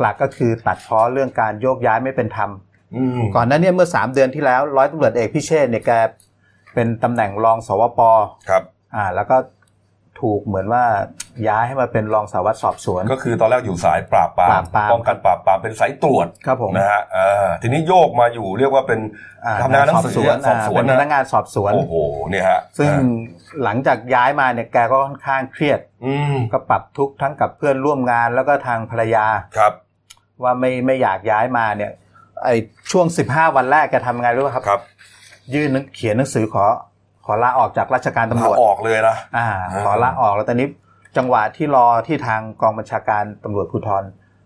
หลักๆก็คือตัดพ้อเรื่องการโยกย้ายไม่เป็นธรรมอืมก่อนหน้าเนี้เมื่อ3เดือนที่แล้วร้อยตำรวจเอกพิเชษฐ์เนี่ยแกเป็นตำแหน่งรองสวปครับ อ่า แล้วก็ ถูกเหมือนว่าย้ายให้มาเป็นรองสารวัตรสอบสวน ก็คือตอนแรกอยู่สายปราบปราปราบปรามป้องกันปราบปรามเป็นสายตรวจครับผมนะฮะเออทีนี้โยกมาอยู่เรียกว่าเป็นอ่ทำงานหนังสือสอบสวนสอบสวนเป็นพนะนักงานสอบสวนโอ้โหเนี่ยฮะซึ่งอ่าหลังจากย้ายมาเนี่ยแกก็ค่อนข้างเครียดอืมก็ปรับทุกข์ทั้งกับเพื่อนร่วมงานแล้วก็ทางภรรยาครับ ว่าไม่ไม่อยากย้ายมาเนี่ยไอช่วง15วันแรกแกทำไงรู้ไหมครับครับยื่นหนังเขียนหนังสือขอ ขอลาออกจากราชการตำรวจลาออกเลยนะอ่าอ่า ขอลาออกแล้วตอนนี้จังหวะที่รอที่ทางกองบัญชาการตำรวจภูธร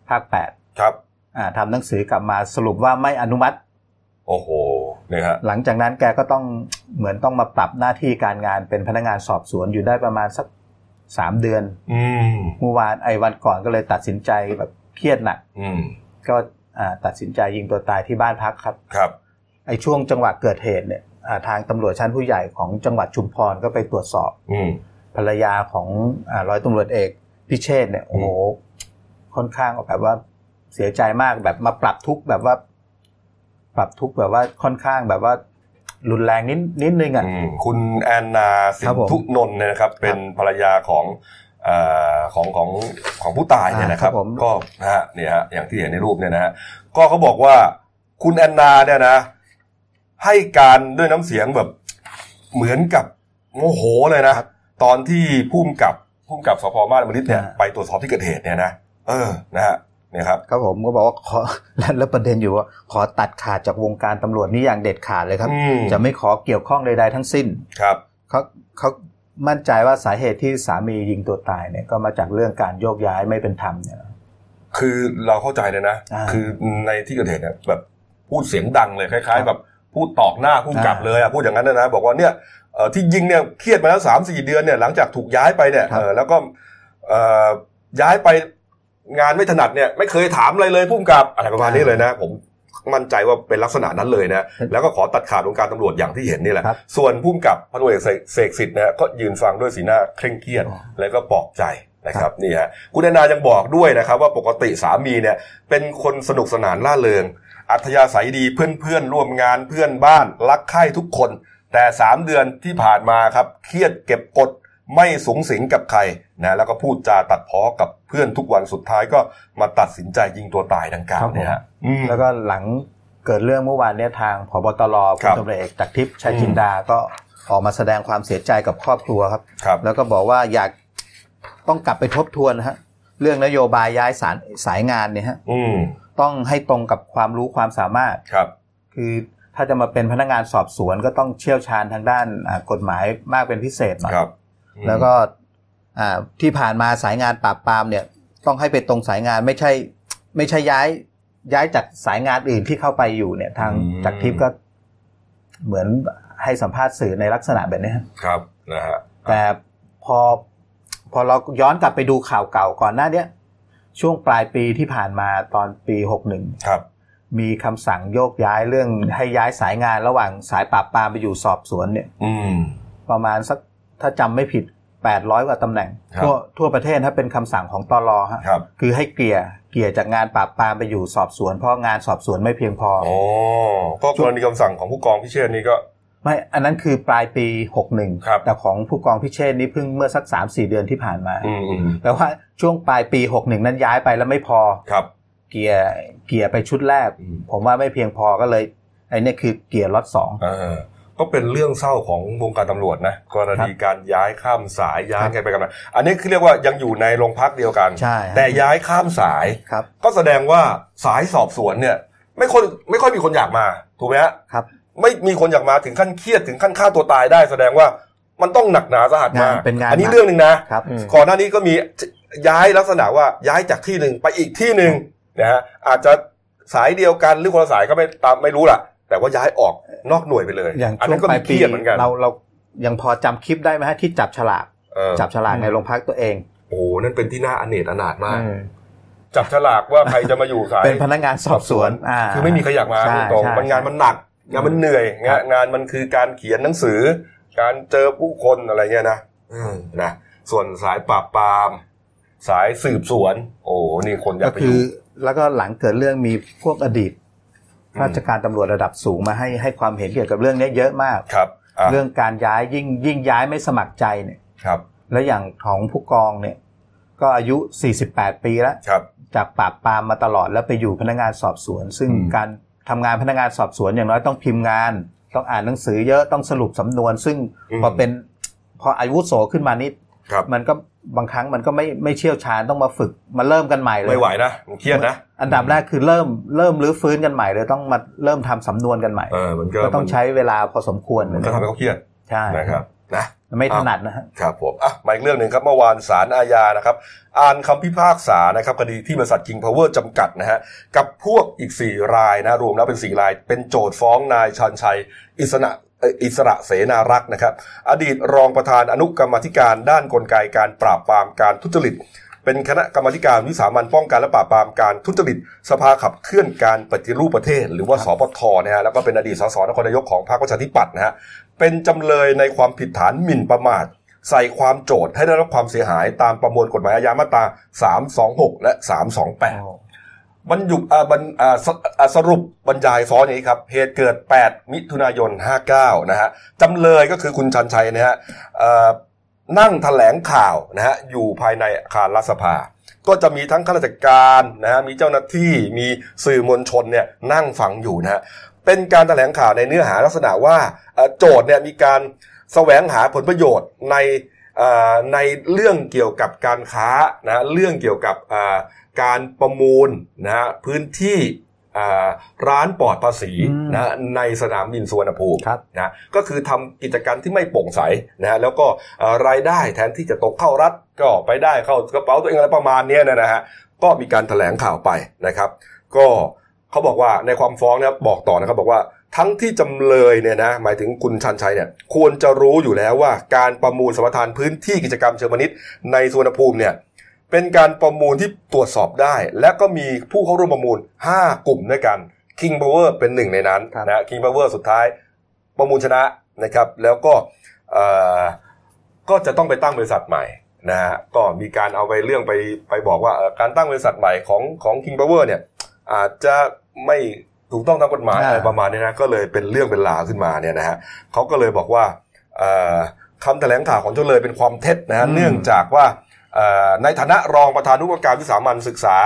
ภาคแปดครับอ่าทำหนังสือกลับมาสรุปว่าไม่อนุมัติ โอ้โหเนี่ยฮะหลังจากนั้นแกก็ต้องเหมือนต้องมาปรับหน้าที่การงานเป็นพนักงานสอบสวนอยู่ได้ประมาณสักสามเดือนอืมเมื่อวานไอ้วันก่อนก็เลยตัดสินใจแบบเครียดหนักอืมก็อ่าตัดสินใจยิงตัวตายที่บ้านพักครับ ครับ ไอ้ช่วงจังหวะเกิดเหตุเนี่ยอ่า ทางตำรวจชั้นผู้ใหญ่ของจังหวัดชุมพรก็ไปตรวจสอบอืมภรรยาของอาร้อยตำรวจเอกพิเชษเนี่ยโอ้โหค่อนข้างแบบว่าเสียใจมากแบบมาปรับทุกข์แบบว่า ปรับทุกข์แบบว่าค่อนข้างแบบว่ารุนแรงนิดนิดนึงอะอืมคุณแอนนาสิครับนผมทุนนท์เนี่ยนะครับ เป็นภรรยาของเอ่อของของของผู้ตายเนี่ยนะครับอ่าครับผมก็นะฮะเนี่ยฮะอย่างที่เห็นในรูปเนี่ยนะฮะก็เขาบอกว่าคุณแอนนาเนี่ยนะ ให้การด้วยน้ำเสียงแบบเหมือนกับโมโหเลยนะตอนที่พุ่มกับพุ่มกับสพมาศมฤตเนี่ยไปตรวจสอบที่เกิดเหตุเนี่ยนะเออนะฮะเนี่ยครับครับผมก็บอกว่าขอแล้วแล้วประเด็นอยู่ว่าขอตัดขาดจากวงการตำรวจนี่อย่างเด็ดขาดเลยครับอืมจะไม่ขอเกี่ยวข้องใดๆทั้งสิ้นครับเขาเขามั่นใจว่าสาเหตุที่สามียิงตัวตายเนี่ยก็มาจากเรื่องการโยกย้ายไม่เป็นธรรมเนี่ยคือเราเข้าใจเลยนะอ่าคือในที่เกิดเหตุเนี่ยแบบพูดเสียงดังเลยคล้ายครัๆบแบบ พูดตอกหน้าผู้กำกับอ่าเลยอะพูดอย่างนั้นนะนะบอกว่าเนี่ยเอ่อที่ยิงเนี่ยเครียดมาแล้วสามสี่เดือนเนี่ยหลังจากถูกย้ายไปเนี่ยครับเออแล้วก็เอ่อย้ายไปงานไม่ถนัดเนี่ยไม่เคยถามอะไรเลยผู้กำกับอะไรประมาณนี้เลยนะ ผมมั่นใจว่าเป็นลักษณะนั้นเลยนะ แล้วก็ขอตัดขาดวงการตำรวจอย่างที่เห็นนี่แหละครับส่วนผู้กำกับพันตำรวจเอกเสกสิทธิ์นะก็ยืนฟังด้วยสีหน้าเคร่งเครียดอ๋อแล้วก็ปลอบใจนะครับนี่ฮะคุณแอนนายังบอกด้วยนะครับ ว่าปกติสามีเนี่ยเป็นคนสนุกสนานล่าเริง อัธยาศัยดีเพื่อนเพื่อนๆร่วมงานเพื่อนบ้าน รักใคร่ทุกคน แต่สามเดือนที่ผ่านมาครับเครียดเก็บกดไม่สูงสิงกับใครนะแล้วก็พูดจาตัดพ้อกับเพื่อนทุกวันสุดท้ายก็มาตัดสินใจยิงตัวตายดังกล่าวเนี่ยฮะอืมแล้วก็หลังเกิดเรื่องเมื่อวานเนี้ทางพบตรคพรัลบตำรวจเอกจากทิพย์ชัยจินดาก็ออกมาแสดงความเสียใจกับครอบครัวครับครับแล้วก็บอกว่าอยากต้องกลับไปทบทวนนะฮะเรื่องนโยบายย้ายสารสายงานเนี่ยฮะอืม ต้องให้ตรงกับความรู้ความสามารถครับ คือถ้าจะมาเป็นพนักงานสอบสวนก็ต้องเชี่ยวชาญทางด้านอ่ากฎหมายมากเป็นพิเศษหน่อยครับอืมแล้วก็อ่าที่ผ่านมาสายงานปราบปรามเนี่ยต้องให้ไปตรงสายงานไม่ใช่ ไม่ใช่ย้าย ย้ายจากสายงานอื่นที่เข้าไปอยู่เนี่ย ทางจากทิพย์ก็เหมือนให้สัมภาษณ์สื่อในลักษณะแบบนี้ฮะครับนะฮะแต่พอพอเราย้อนกลับไปดูข่าวเก่าก่อนหน้าเนี้ย ช่วงปลายปีที่ผ่านมาตอนปีหกหนึ่งครับ มีคำสั่งโยกย้ายเรื่องให้ย้ายสายงานระหว่างสายปราบปรามไปอยู่สอบสวนเนี่ยอืมประมาณสักถ้าจำไม่ผิด 800 กว่าตำแหน่งครับทั่วทั่วประเทศถ้าเป็นคำสั่งของตลฮะครับคือให้เกลี่ยเกลี่ยจากงานปราบปรามไปอยู่สอบสวน เพราะงานสอบสวนไม่เพียงพออ๋อก็กรณีคำสั่งของผู้กองพิเชษนี่ก็ ไม่ อันนั้นคือปลายปีครับ61 แต่ของผู้กองพิเชษนี่เพิ่งเมื่อสัก 3-4 เดือนที่ผ่านมาอืมอืมแปลว่าช่วงปลายปี 61 นั้นย้ายไปแล้วไม่พอครับ เกียร์เกียร์ไปชุดแรกอืมผมว่าไม่เพียงพอก็เลยไอ้เนี่ยคือเกียร์ล็อตสองเออก็เป็นเรื่องเศร้าของวงการตำรวจนะกรณีการย้ายข้ามสายย้ายครับกันไปกันมาอันนี้คือเรียกว่ายังอยู่ในโรงพักเดียวกันใช่ฮะแต่ย้ายข้ามสายครับก็แสดงว่าสายสอบสวนเนี่ย ไม่ค่อยไม่ค่อยมีคนอยากมาถูกไหมฮะครับ ไม่มีคนอยากมาถึงขั้นเครียดถึงขั้นฆ่าตัวตายได้แสดงว่ามันต้องหนักหนาสาหัสมากงานเป็นงานอันนี้หนักเรื่องหนึ่งนะครับอืมก่อนหน้านี้ก็มีย้ายลักษณะว่าย้ายจากที่หนึ่งไปอีกที่หนึ่งนะฮะอาจจะสายเดียวกันหรือคนละสายก็ไม่ตามไม่รู้ล่ะ แต่ว่าย้ายออกนอกหน่วยไปเลย อย่างอันช่วนั้งนก็ปลามียเคปีรียดเหมือนกันเราเรายังพอจำคลิปได้ไหมฮะที่จับฉลากเออจับฉลากในโรงพักตัวเอง โอ้โหนั่นเป็นที่น่าอเนจอนาถมากอืมจับฉลากว่าใครจะมาอยู่สายเป็นพนักงานสอบสวนอ่าคือไม่มีใครอยากมาใช่ตรงใช่ๆมันงานมันหนัก งานมันเหนื่อยงานงานมันคือการเขียนหนังสือ การเจอผู้คนอะไรเงี้ยนะอืมนะส่วนสายปราบปราม สายสืบสวน โอ้นี่คนอยาก็กไปคืออยู่แล้วก็หลังเกิดเรื่องมีพวกอดีตอืมราชการตำรวจระดับสูงมาให้ให้ความเห็นเกี่ยวกับเรื่องนี้เยอะมากครับอะเรื่องการย้ายยิ่งยิ่งย้ายไม่สมัครใจเนี่ยครับ แล้วอย่างของผู้กองเนี่ย ก็อายุ 48 ปีแล้วครับจากปราบปรามมาตลอดแล้วไปอยู่พนักงานสอบสวน ซึ่งอืมการ ทำงานพนักงานสอบสวนอย่างน้อยต้องพิมพ์งาน ต้องอ่านหนังสือเยอะต้องสรุปสำนวน ซึ่งพอเป็นพออายุโสขึ้นมานิดครับมันก็บางครั้งมันก็ไม่ไม่เชี่ยวชาญต้องมาฝึกมาเริ่มกันใหม่เลยไม่ไหวนะมันเครียดนะอันดับแรกคือเริ่มเริ่มรื้อฟื้นกันใหม่เลยต้องมาเริ่มทำสำนวนกันใหม่เออมันก็ก็ต้องใช้เวลาพอสมควรมันก็ทำให้เขาเครียดใช่นะครับนะ ไม่ถนัดนะฮะครับผมอะมาอีกเรื่องหนึ่งครับเมื่อวานศาลอาญานะครับ อ่านคำพิพากษานะครับคดีที่บริษัท King Power จำกัดนะฮะกับพวกอีก 4 รายนะรวมแล้วเป็น 4 ราย เป็นโจทย์ฟ้องนายชันชัย อิสระเอ่ออิสระเสนารักษ์นะครับ อดีตรองประธานอนุกรรมธิการด้านกลไกการปราบปรามการทุจริต เป็นคณะกรรมธิการวิสามันป้องกันและปราบปรามการทุจริต สภาขับเคลื่อนการปฏิรูปประเทศ หรือว่าสปทนะฮะแล้วก็เป็นอดีตสสนครนายกของพรรคประชาธิปัตย์นะฮะ เป็นจำเลยในความผิดฐานหมิ่นประมาท ใส่ความโจทย์ให้ได้รับความเสียหายตามประมวลกฎหมายอาญามาตรา 326 และ 328 บรรยุอ่าบรรอ่าสอ่าสรุปบรรยายฟ้องอย่างนี้ครับ เหตุเกิด 8 มิถุนายน 59 นะฮะจำเลยก็คือคุณชันชัยนะฮะเอ่อนั่งแถลงข่าวนะฮะอยู่ภายในอาคารรัฐสภา ก็จะมีทั้งข้าราชการนะฮะมีเจ้าหน้าที่มีสื่อมวลชนเนี่ยนั่งฟังอยู่นะฮะ เป็นการแถลงข่าวในเนื้อหาลักษณะว่าเอ่อโจทย์เนี่ยมีการแสวงหาผลประโยชน์ในเอ่อในเรื่องเกี่ยวกับการค้านะเรื่องเกี่ยวกับอ่าการประมูลนะฮะพื้นที่อ่าร้านปลอดภาษีอืมนะในสนามบินสุวรรณภูมิครับนะก็คือทำกิจการที่ไม่โปร่งใสนะฮะแล้วก็เอ่อรายได้แทนที่จะตกเข้ารัฐก็ไปได้เข้ากระเป๋าตัวเองอะไรประมาณเนี้ยนะฮะก็มีการแถลงข่าวไปนะครับ ก็ เขาบอกว่าในความฟ้องนะครับบอกต่อนะครับบอกว่าทั้งที่จำเลยเนี่ยนะหมายถึงคุณชันชัยเนี่ยควรจะรู้อยู่แล้วว่าการประมูลสมรทานพื้นที่กิจกรรมเชิงพาณิชย์ในสุวรรณภูมิเนี่ยเป็นการประมูลที่ตรวจสอบได้ และก็มีผู้เข้าร่วมประมูล 5 กลุ่มด้วยกัน King Power เป็นหนึ่งในนั้นครับนะ King Power สุดท้ายประมูลชนะนะครับ แล้วก็เอ่อก็จะต้องไปตั้งบริษัทใหม่นะฮะก็มีการเอาไปเรื่องไปไปบอกว่าเอ่อการตั้งบริษัทใหม่ของของ King Power เนี่ย อาจจะไม่ถูกต้องตามกฎหมายอ่าอะไรประมาณนี้นะก็เลยเป็นเรื่องเป็นราวขึ้นมาเนี่ยนะฮะเขาก็เลยบอกว่าเอ่อคำแถลงข่าวของเจ้าเลยเป็นความเท็จนะฮะเนื่องจากว่าเอ่อในฐานะรองประธานุกรรมการวิสามันศึกษา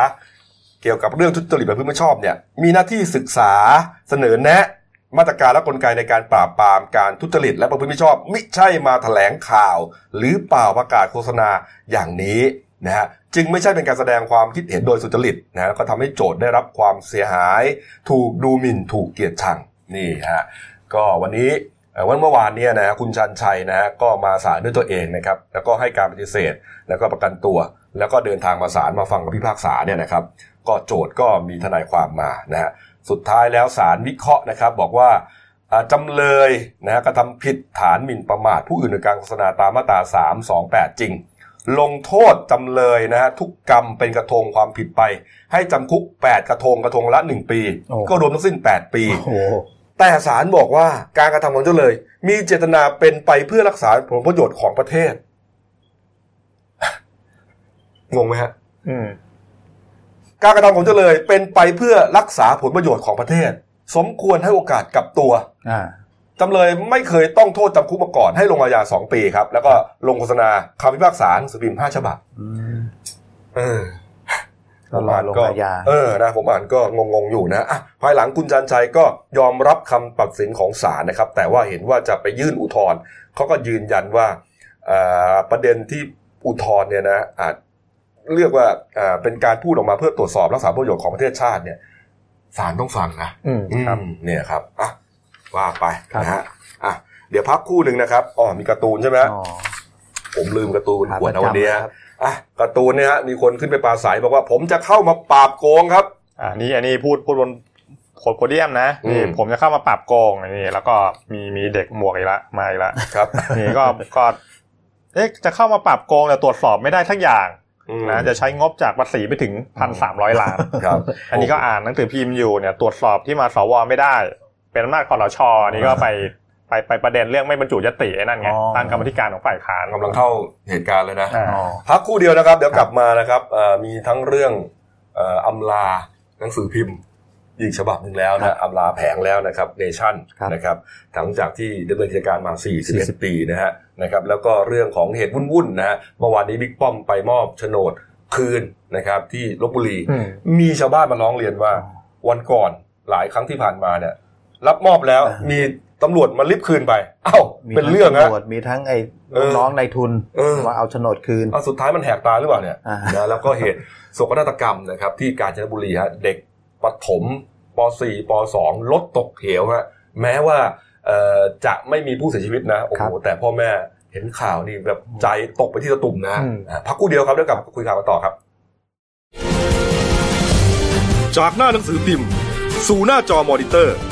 เกี่ยวกับเรื่องทุจริตแบบไม่ชอบเนี่ยมีหน้าที่ศึกษาเสนอแนะมาตรการและกลไกในการปราบปรามการทุจริตและประพฤติมิชอบ มิใช่มาแถลงข่าว หรือเปล่าประกาศโฆษณาอย่างนี้ นะฮะจึงไม่ใช่เป็นการแสดงความคิดเห็นโดยสุจริตนะฮะก็ทำให้โจทย์ได้รับความเสียหาย ถูกดูหมิ่นถูกเกลียดชังนี่ฮะก็วันนี้วันเมื่อวานเนี่ยนะฮะคุณชันชัยนะฮะก็มาศาลด้วยตัวเองนะครับแล้วก็ให้การปฏิเสธ แล้วก็ประกันตัว แล้วก็เดินทางมาศาลมาฟังคำพิพากษาเนี่ยนะครับ ก็โจทย์ก็มีทนายความมานะฮะสุดท้ายแล้วศาลวิเคราะห์นะครับ บอกว่าจำเลยนะฮะกระทำผิดฐานหมิ่นประมาทผู้อื่นโดยการโฆษณาตามมาตรา328 จริง ลงโทษจำเลยนะฮะทุกกรรมเป็นกระทงความผิดไป ให้จำคุก 8 กระทงกระทงละ 1 ปีโอ้ก็รวมทั้งสิ้น 8 ปีโอ้โหแต่ศาลบอกว่าการกระทำของเจ้าเลย มีเจตนาเป็นไปเพื่อรักษาผลประโยชน์ของประเทศ งงไหมฮะอืมการกระทำของเจ้าเลยเป็นไปเพื่อรักษาผลประโยชน์ของประเทศ สมควรให้โอกาสกลับตัวอ่า จำเลยไม่เคยต้องโทษจำคุกมาก่อนให้ลงอาญาสองปีครับ แล้วก็ลงโฆษณาคำพิพากษาหนังสือพิมพ์ห้าฉบับอืมเออก็รอลงอาญาเออนะผมอ่านก็งงๆอยู่นะอะภายหลังคุณจันชัยก็ยอมรับคำตัดสินของศาลนะครับ แต่ว่าเห็นว่าจะไปยื่นอุทธรณ์เขาก็ยืนยันว่าอ่าประเด็นที่อุทธรณ์เนี่ยนะอาจเรียกว่าอ่าเป็นการพูดออกมาเพื่อตรวจสอบรักษาประโยชน์ของประเทศชาติเนี่ยศาลต้องฟังนะอืมครับอืมเนี่ยครับอะ ว่าไปครับนะฮะอะเดี๋ยวพักครู่หนึ่งนะครับอ๋อมีการ์ตูนใช่ไหมอ๋อผมลืมการ์ตูนครับขวดเอาวันนี้ประจำฮะครับอะการ์ตูนเนี่ยฮะมีคนขึ้นไปปราศัยบอกว่าผมจะเข้ามาปราบโกงครับอ่านี่อันนี้พูดพูดบนโพเดียมนะอืมนี่ผมจะเข้ามาปรับโกงนี่แล้วก็มีมีเด็กหมวกอีกละมาอีกละครับนี่ก็ก็เอ๊ะจะเข้ามาปรับโกงแต่ตรวจสอบไม่ได้ทั้งอย่างอืมนะจะใช้งบจากภาษีไปถึงพันสามร้อยล้านครับ อันนี้ก็อ่านหนังสือพิมพ์อยู่เนี่ยตรวจสอบที่มาสวไม่ได้ เป็นอำนาจคอรชอันนี้ก็ไปไปไปประเด็นเรื่องไม่บรรจุยติไอ้นั่นไงอ๋อตั้งกรรมธิการของฝ่ายค้านกำลังเข้าเหตุการณ์เลยนะอ่าอ๋อพักครู่เดียวนะครับ เดี๋ยวกลับมานะครับเอ่อมีทั้งเรื่องเอ่ออำลาหนังสือพิมพ์อีกฉบับหนึ่งแล้วครันะบอำลาแผงแล้วนะครับเนชั่นครับนะครับหลังจากที่ดำเนินกิจการมา 41 ปีนะฮะนะครับแล้วก็เรื่องของเหตุวุ่นๆนะฮะเมื่อวานนี้บิ๊กป้อมไปมอบโฉนดคืนนะครับที่ลบบุรีอืมมีชาวบ้านมาร้องเรียนว่าวันก่อนหลายครั้งที่ผ่านมาเนี่ย รับมอบแล้วอ่ามีมีตำรวจมาลิบคืนไป เอ้ามีเป็นทั้เรื่องตำฮะรวจมีทั้งไอ้เออน้องในทุนเออว่าเอาโฉนดคืนเอาสุดท้ายมันแหกตาหรือเปล่าเนี่ยอ่านะแล้วก็เหตุโศกนาฏกรรมนะครับที่กาญจนบุรีฮะเด็กปฐมป .4 ป .2 รถตกเหวฮะแม้ว่าเอ่อจะไม่มีผู้เสียชีวิตนะโอ้ครัโหบแต่พ่อแม่เห็นข่าวนี่แบบใจตกไปที่ตะตุ่มนะอืมอ่าพักกูเดียวครับเดี๋ยวกลับมาคุยข่าวกันต่อครับ จากหน้าหนังสือพิมพ์ สู่หน้าจอมอนิเตอร์พ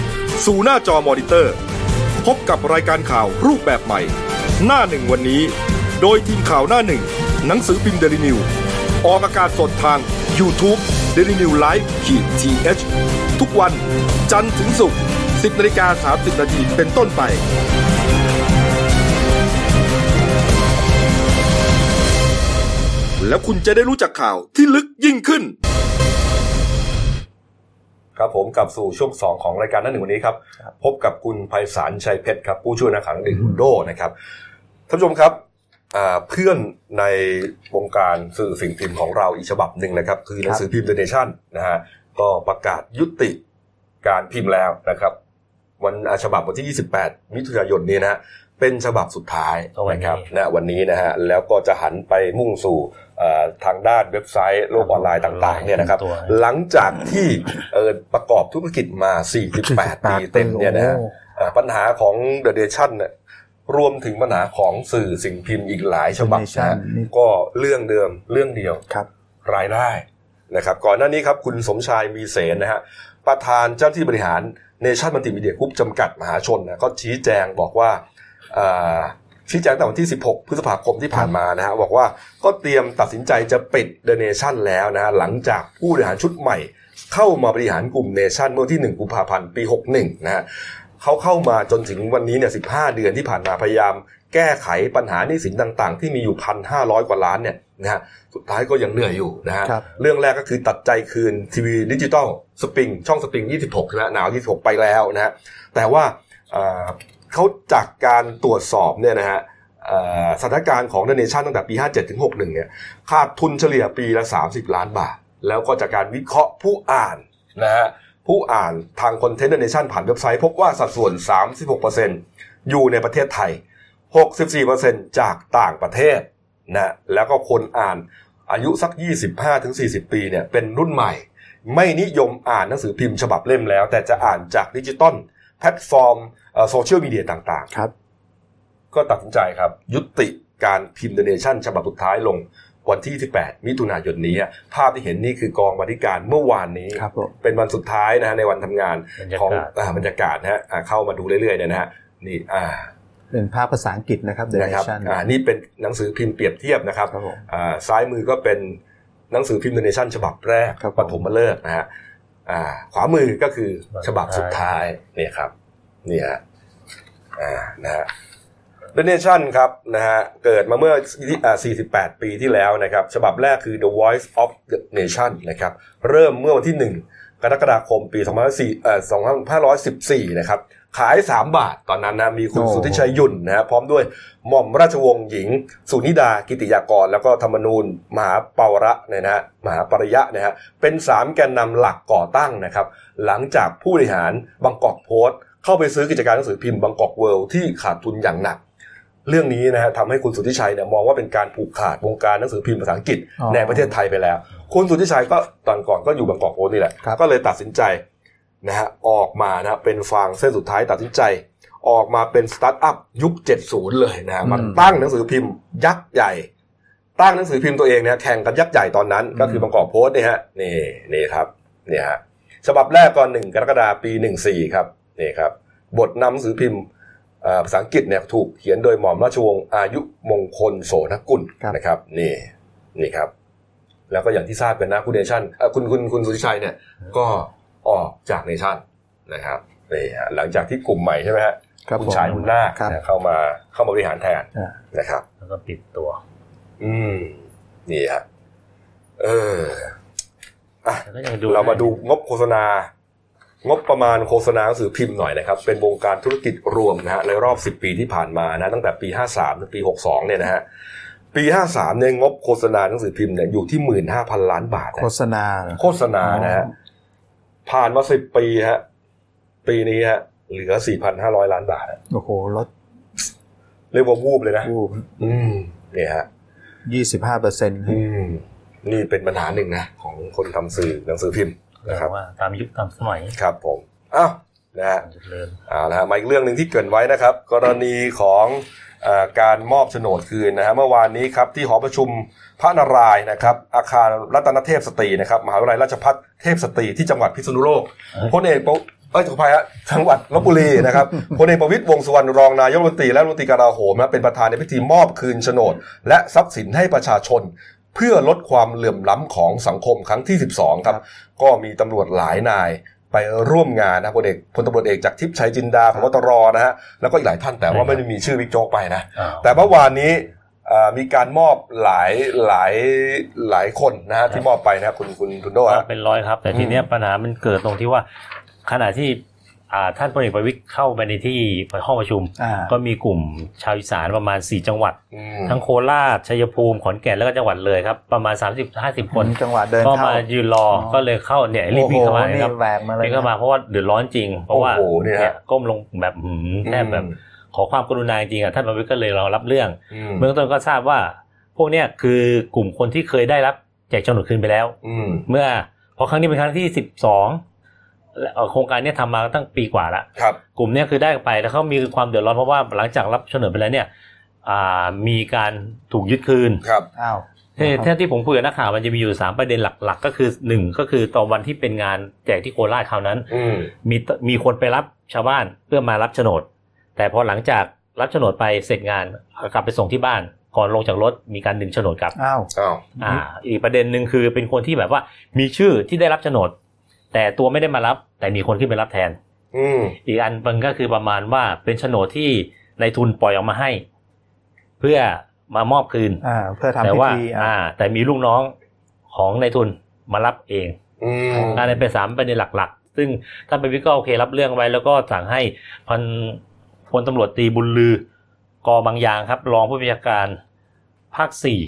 สู่หน้าจอมอนิเตอร์ พบกับรายการข่าวรูปแบบใหม่ หน้าหนึ่งวันนี้ โดยทีมข่าวหน้าหนึ่ง หนังสือพิมพ์เดลิวิวออกอากาศสดทาง YouTube d e l i n e w l i v e ขีดทีเทุกวัน จันทร์ถึงศุกร์10นาฬิกา30นาทีเป็นต้นไปแล้วคุณจะได้รู้จักข่าวที่ลึกยิ่งขึ้น ครับผมกลับสู่ช่วงสองของรายการหนั่นหนึ่งวันนี้ครับ พบกับคุณไพศาลชัยเพชรครับ ผู้ช่วยนักข่าวหนังสือคุณโดนะครับท่านผู้ชมครับอ่าเพื่อนในวงการสื่อสิ่งพิมพ์ของเราอีกฉบับหนึ่งนะครับ คือหนังสือพิมพ์เดเนชั่นนะฮะก็ประกาศยุติการพิมพ์แล้วนะครับ วันอ่าฉบับวันที่ 28 มิถุนายนนี้นะฮะ เป็นฉบับสุดท้ายวันนี้นะครับนะวันนี้นะฮะแล้วก็จะหันไปมุ่งสู่เอ่อทางด้านเว็บไซต์โลกออนไลน์ต่างๆเนี่ยนะครับตัวหลังจากที่เอ่อประกอบธุรกิจมา 48 ปีเต็มเนี่ยนะฮะเอ่อปัญหาของ The Nation เนี่ยรวมถึงปัญหาของสื่อสิ่งพิมพ์อีกหลายฉบับ The นะ Nation ฮะนี่ก็เรื่องเดิมเรื่องเดียวครับ รายได้นะครับ ก่อนหน้านี้ครับคุณสมชายมีเสนนะฮะประธานเจ้าหน้าที่บริหารเนชั่นมัลติมีเดียกรุ๊ปจำกัดมหาชนนะก็ชี้แจงบอกว่าอ่า ชี้แจงตั้งแต่วันที่ 16 พฤษภาคมที่ผ่านมานะฮะบอกว่าก็เตรียมตัดสินใจจะปิดเดอะเนชั่นแล้วนะฮะหลังจากผู้บริหารชุดใหม่ เข้ามาบริหารกลุ่มเนชั่นเมื่อวันที่ 1 กุมภาพันธ์ปี 61 นะฮะเขาเข้ามาจนถึงวันนี้เนี่ย15 เดือนที่ผ่านมาพยายามแก้ไขปัญหาหนี้สินต่างๆ ที่มีอยู่1,500กว่าล้านเนี่ยนะฮะสุดท้ายก็ยังเหนื่อยอยู่นะฮะครับเรื่องแรกก็คือตัดใจคืนทีวีดิจิตอลสปริงช่องสปริง 26ใช่ไหม NOW 26 ไปแล้วนะฮะแต่ว่า เขาจากการตรวจสอบเนี่ยนะฮะสถานการณ์ของเนเนชั่นตั้งแต่ปี 57 ถึง 61 เนี่ยขาดทุนเฉลี่ยปีละ 30 ล้านบาท แล้วก็จากการวิเคราะห์ผู้อ่านนะฮะผู้อ่านทางคอนเทนต์เนชั่นผ่านเว็บไซต์ พบว่าสัดส่วน 36%อยู่ในประเทศไทย 64%จากต่างประเทศนะแล้วก็คนอ่านอายุสัก 25-40 ปีเนี่ยเป็นรุ่นใหม่ ไม่นิยมอ่านหนังสือพิมพ์ฉบับเล่มแล้ว แต่จะอ่านจากดิจิตอล แพลตฟอร์มโซเชียลมีเดียต่างครับๆก็ตัดสินใจครับ ยุติการพิมพ์เดเนชั่นฉบับสุดท้ายลงวันที่ 18 มิถุนายนนี้ ภาพที่เห็นนี่คือกองบรรณาธิการเมื่อวานนี้ครับผมเป็นวันสุดท้ายนะฮะในวันทำงานบรรยากาศของอ่าบรรยากาศนะฮะอ่าเข้ามาดูเรื่อยๆเนี่ยนะฮะนี่อ่าเป็นภาพภาษาอังกฤษนะครับ The นะครับ Nation อ่านี่เป็นหนังสือพิมพ์เปรียบเทียบนะครับครับผมอ่าซ้ายมือก็เป็นหนังสือพิมพ์เดเนชั่นฉบับแรกครับผมปฐมฤกษ์นะฮะ อ่า ขวามือก็คือฉบับสุดท้ายเนี่ยครับ เนี่ยฮะอ่านะฮะเดเนชั่นครับนะฮะเกิดมาเมื่ออ่า48 ปีที่แล้วนะครับ ฉบับแรกคือ The Voice of the Nation นะครับ เริ่มเมื่อวันที่ 1 กรกฎาคมปี2004เอ่อ2514นะครับ ขาย 3 บาทตอนนั้นนะมีคุณโอ้สุทธิชัยยุ่นนะฮะพร้อมด้วยหม่อมราชวงศ์หญิง สุนิดากิติยากร แล้วก็ธรรมนูญ มหาเปาระเนี่ยนะฮะมหาปริยะนะฮะเป็น3แกนนำหลักก่อตั้งนะครับ หลังจากผู้บริหารบางกอกโพสต์ เข้าไปซื้อกิจการหนังสือพิมพ์บางกอกเวิลด์ที่ขาดทุนอย่างหนักเรื่องนี้นะฮะทำให้คุณสุทธิชัยเนี่ยมองว่าเป็นการผูกขาดวงการหนังสือพิมพ์ภาษาอังกฤษอ๋อในประเทศไทยไปแล้ว คุณสุทธิชัยก็ตอนก่อนก็อยู่บางกอกโพสต์นี่แหละครับก็เลยตัดสินใจ นะฮะออกมานะเป็นฟางเส้นสุดท้ายตัดสินใจ ออกมาเป็นสตาร์ทอัพยุค 70 เลยนะฮะมาตั้งหนังสือพิมพ์ยักษ์ใหญ่ ตั้งหนังสือพิมพ์ตัวเองเนี่ยแข่งกันยักษ์ใหญ่ตอนนั้น ก็คือบางกอกโพสต์นี่ฮะนี่นี่ครับนี่ฮะฉบับแรกก็หนึ่งกรกฎาคมปี 14 ครับนี่ครับบทนำหนังสือพิมพ์เอ่อภาษาอังกฤษเนี่ยถูกเขียนโดยหม่อมราชวงศ์อายุมงคลโสนกุลครับนะครับนี่นี่ครับ แล้วก็อย่างที่ทราบกันนะคุณเนชั่นเอ่อคุณคุณคุณสุทธิชัยเนี่ยก็ ออกจากเนชั่นนะครับนี่ฮะหลังจากที่กลุ่มใหม่ใช่ไหมฮะครับคุณผมชายบุญนาคครับเนี่ยเข้ามาเข้ามาบริหารแทนอ่านะครับ แล้วก็ปิดตัว อืมนี่ฮะเอออะแล้วก็ยังดูเรามาดูงบโฆษณางบประมาณโฆษณาหนังสือพิมพ์หน่อยนะครับ เป็นวงการธุรกิจรวมนะฮะในรอบ 10 ปีที่ผ่านมานะตั้งแต่ปี 53ถึงปี 62 เนี่ยนะฮะปี 53เนี่ยงบโฆษณาหนังสือพิมพ์เนี่ยอยู่ที่ 15,000 ล้านบาทนะโฆษณาเหรอโฆษณานะฮะ ผ่านมา10ปีฮะ ปีนี้ฮะ เหลือ4,500ล้านบาท โอ้โหลดเรียกว่าวูบเลยนะรูปอืมเนี่ยฮะยี่สิบห้าเปอร์เซ็นต์อืมนี่เป็นปัญหาหนึ่งนะ ของคนทำสื่อหนังสือพิมพ์นะครับว่าตามยุคตามสมัยครับผมอ้าวนะฮะเจริญเอาละฮะมาอีกเรื่องหนึ่งที่เกรินไว้นะครับ กรณีของเออ การมอบโฉนดคืนนะฮะเมื่อวานนี้ครับที่หอประชุมพระนารายณ์นะครับ อาคารรัตนเทพสตรีนะครับมหาวิทยาลัยราชภัฏเทพสตรีที่จังหวัดพิษณุโลกพลเอกประเอ้ยขออภัยฮะจังหวัดลบบุรีนะครับพลเอกประวิตรวงษ์สุวรรณรองนายกรัฐมนตรีและรัฐมนตรีกลาโหมนะเป็นประธานในพิธีมอบคืนโฉนด และทรัพย์สินให้ประชาชน เพื่อลดความเหลื่อมล้ำของสังคมครั้งที่ 12 ครับ ก็มีตำรวจหลายนาย ไปร่วมงานนะพลเอกพลตำรวจเอกจากทิพย์ชัยจินดาพบตรนะฮะแล้วก็อีกหลายท่านแต่ว่าไม่ได้มีชื่อบิ๊กโจ๊กไปนะอ้าวแต่เมื่อวานนี้เอ่อมีการมอบหลายหลายหลายคนนะฮะที่มอบไปนะครับคุณคุณคุณโดฮะเป็นร้อยครับ แต่ทีเนี้ยปัญหามันเกิดตรงที่ว่าขณะที่อ่า ท่านพลเอกประวิตรเข้าไปในที่ห้องประชุมอ่าก็มีกลุ่มชาวอีสานประมาณ 4 จังหวัดอืมทั้งโคราชชัยภูมิขอนแก่นแล้วก็จังหวัดเลยครับประมาณ 30-50 คนจังหวะเดินก็เข้ามายืนรอออก็เลยเข้าเนี่ยรีบวิ่งเข้ามาโอ้โหนะครับนี่แหวกมาเลยวิ่งเข้ามาเพราะว่าเดือดร้อนจริง เพราะว่าโอ้โหเนี่ยฮะเนี่ยก้มลงแบบหืมแทบแบบอืมขอความกรุณาจริงๆอะท่านประวิตรก็เลยรอรับเรื่องอืมเบื้องต้นก็ทราบว่า พวกเนี้ยคือกลุ่มคนที่เคยได้รับแจกโฉนดคืนไปแล้วอืมเมื่อพอครั้งนี้เป็นครั้งที่สิบสอง โครงการเนี้ยทำมาตั้งปีกว่าละครับกลุ่มเนี้ยคือได้ไปแล้วเขามีความเดือดร้อนเพราะว่าหลังจากรับโฉนดไปแล้วเนี่ยอ่ามีการถูกยึดคืนครับอ้าวที่ที่ที่ผมคุยกับนักข่าวมันจะมีอยู่สามประเด็นหลักๆ ก็คือหนึ่งก็คือตอนวันที่เป็นงานแจกที่โคราชคราวนั้นอืมมีมีคนไปรับชาวบ้านเพื่อมารับโฉนด แต่พอหลังจากรับโฉนดไปเสร็จงานกลับไปส่งที่บ้านก่อนลงจากรถมีการดึงโฉนดกลับอ้าวอ้าวอ่าอีกประเด็นหนึ่งคือเป็นคนที่แบบว่ามีชื่อที่ได้รับโฉนด แต่ตัวไม่ได้มารับ แต่มีคนขึ้นไปรับแทนอืมอีกอันมันก็คือประมาณว่าเป็นโฉนดที่ในายทุนปล่อยออกมาให้ เพื่อมามอบคืนอ่าเพื่อทำแต่พิว่าธีอ่า แต่มีลูกน้องของนายทุนมารับเองอืมอันนี้เป็นสามประเด็นหลักๆ ซึ่งท่านประวิตรก็โอเครับเรื่องไว้ แล้วก็สั่งให้พันพลตำรวจตรีบุญลือกอบางยางครับ รองผู้บัญชาการภาคสี่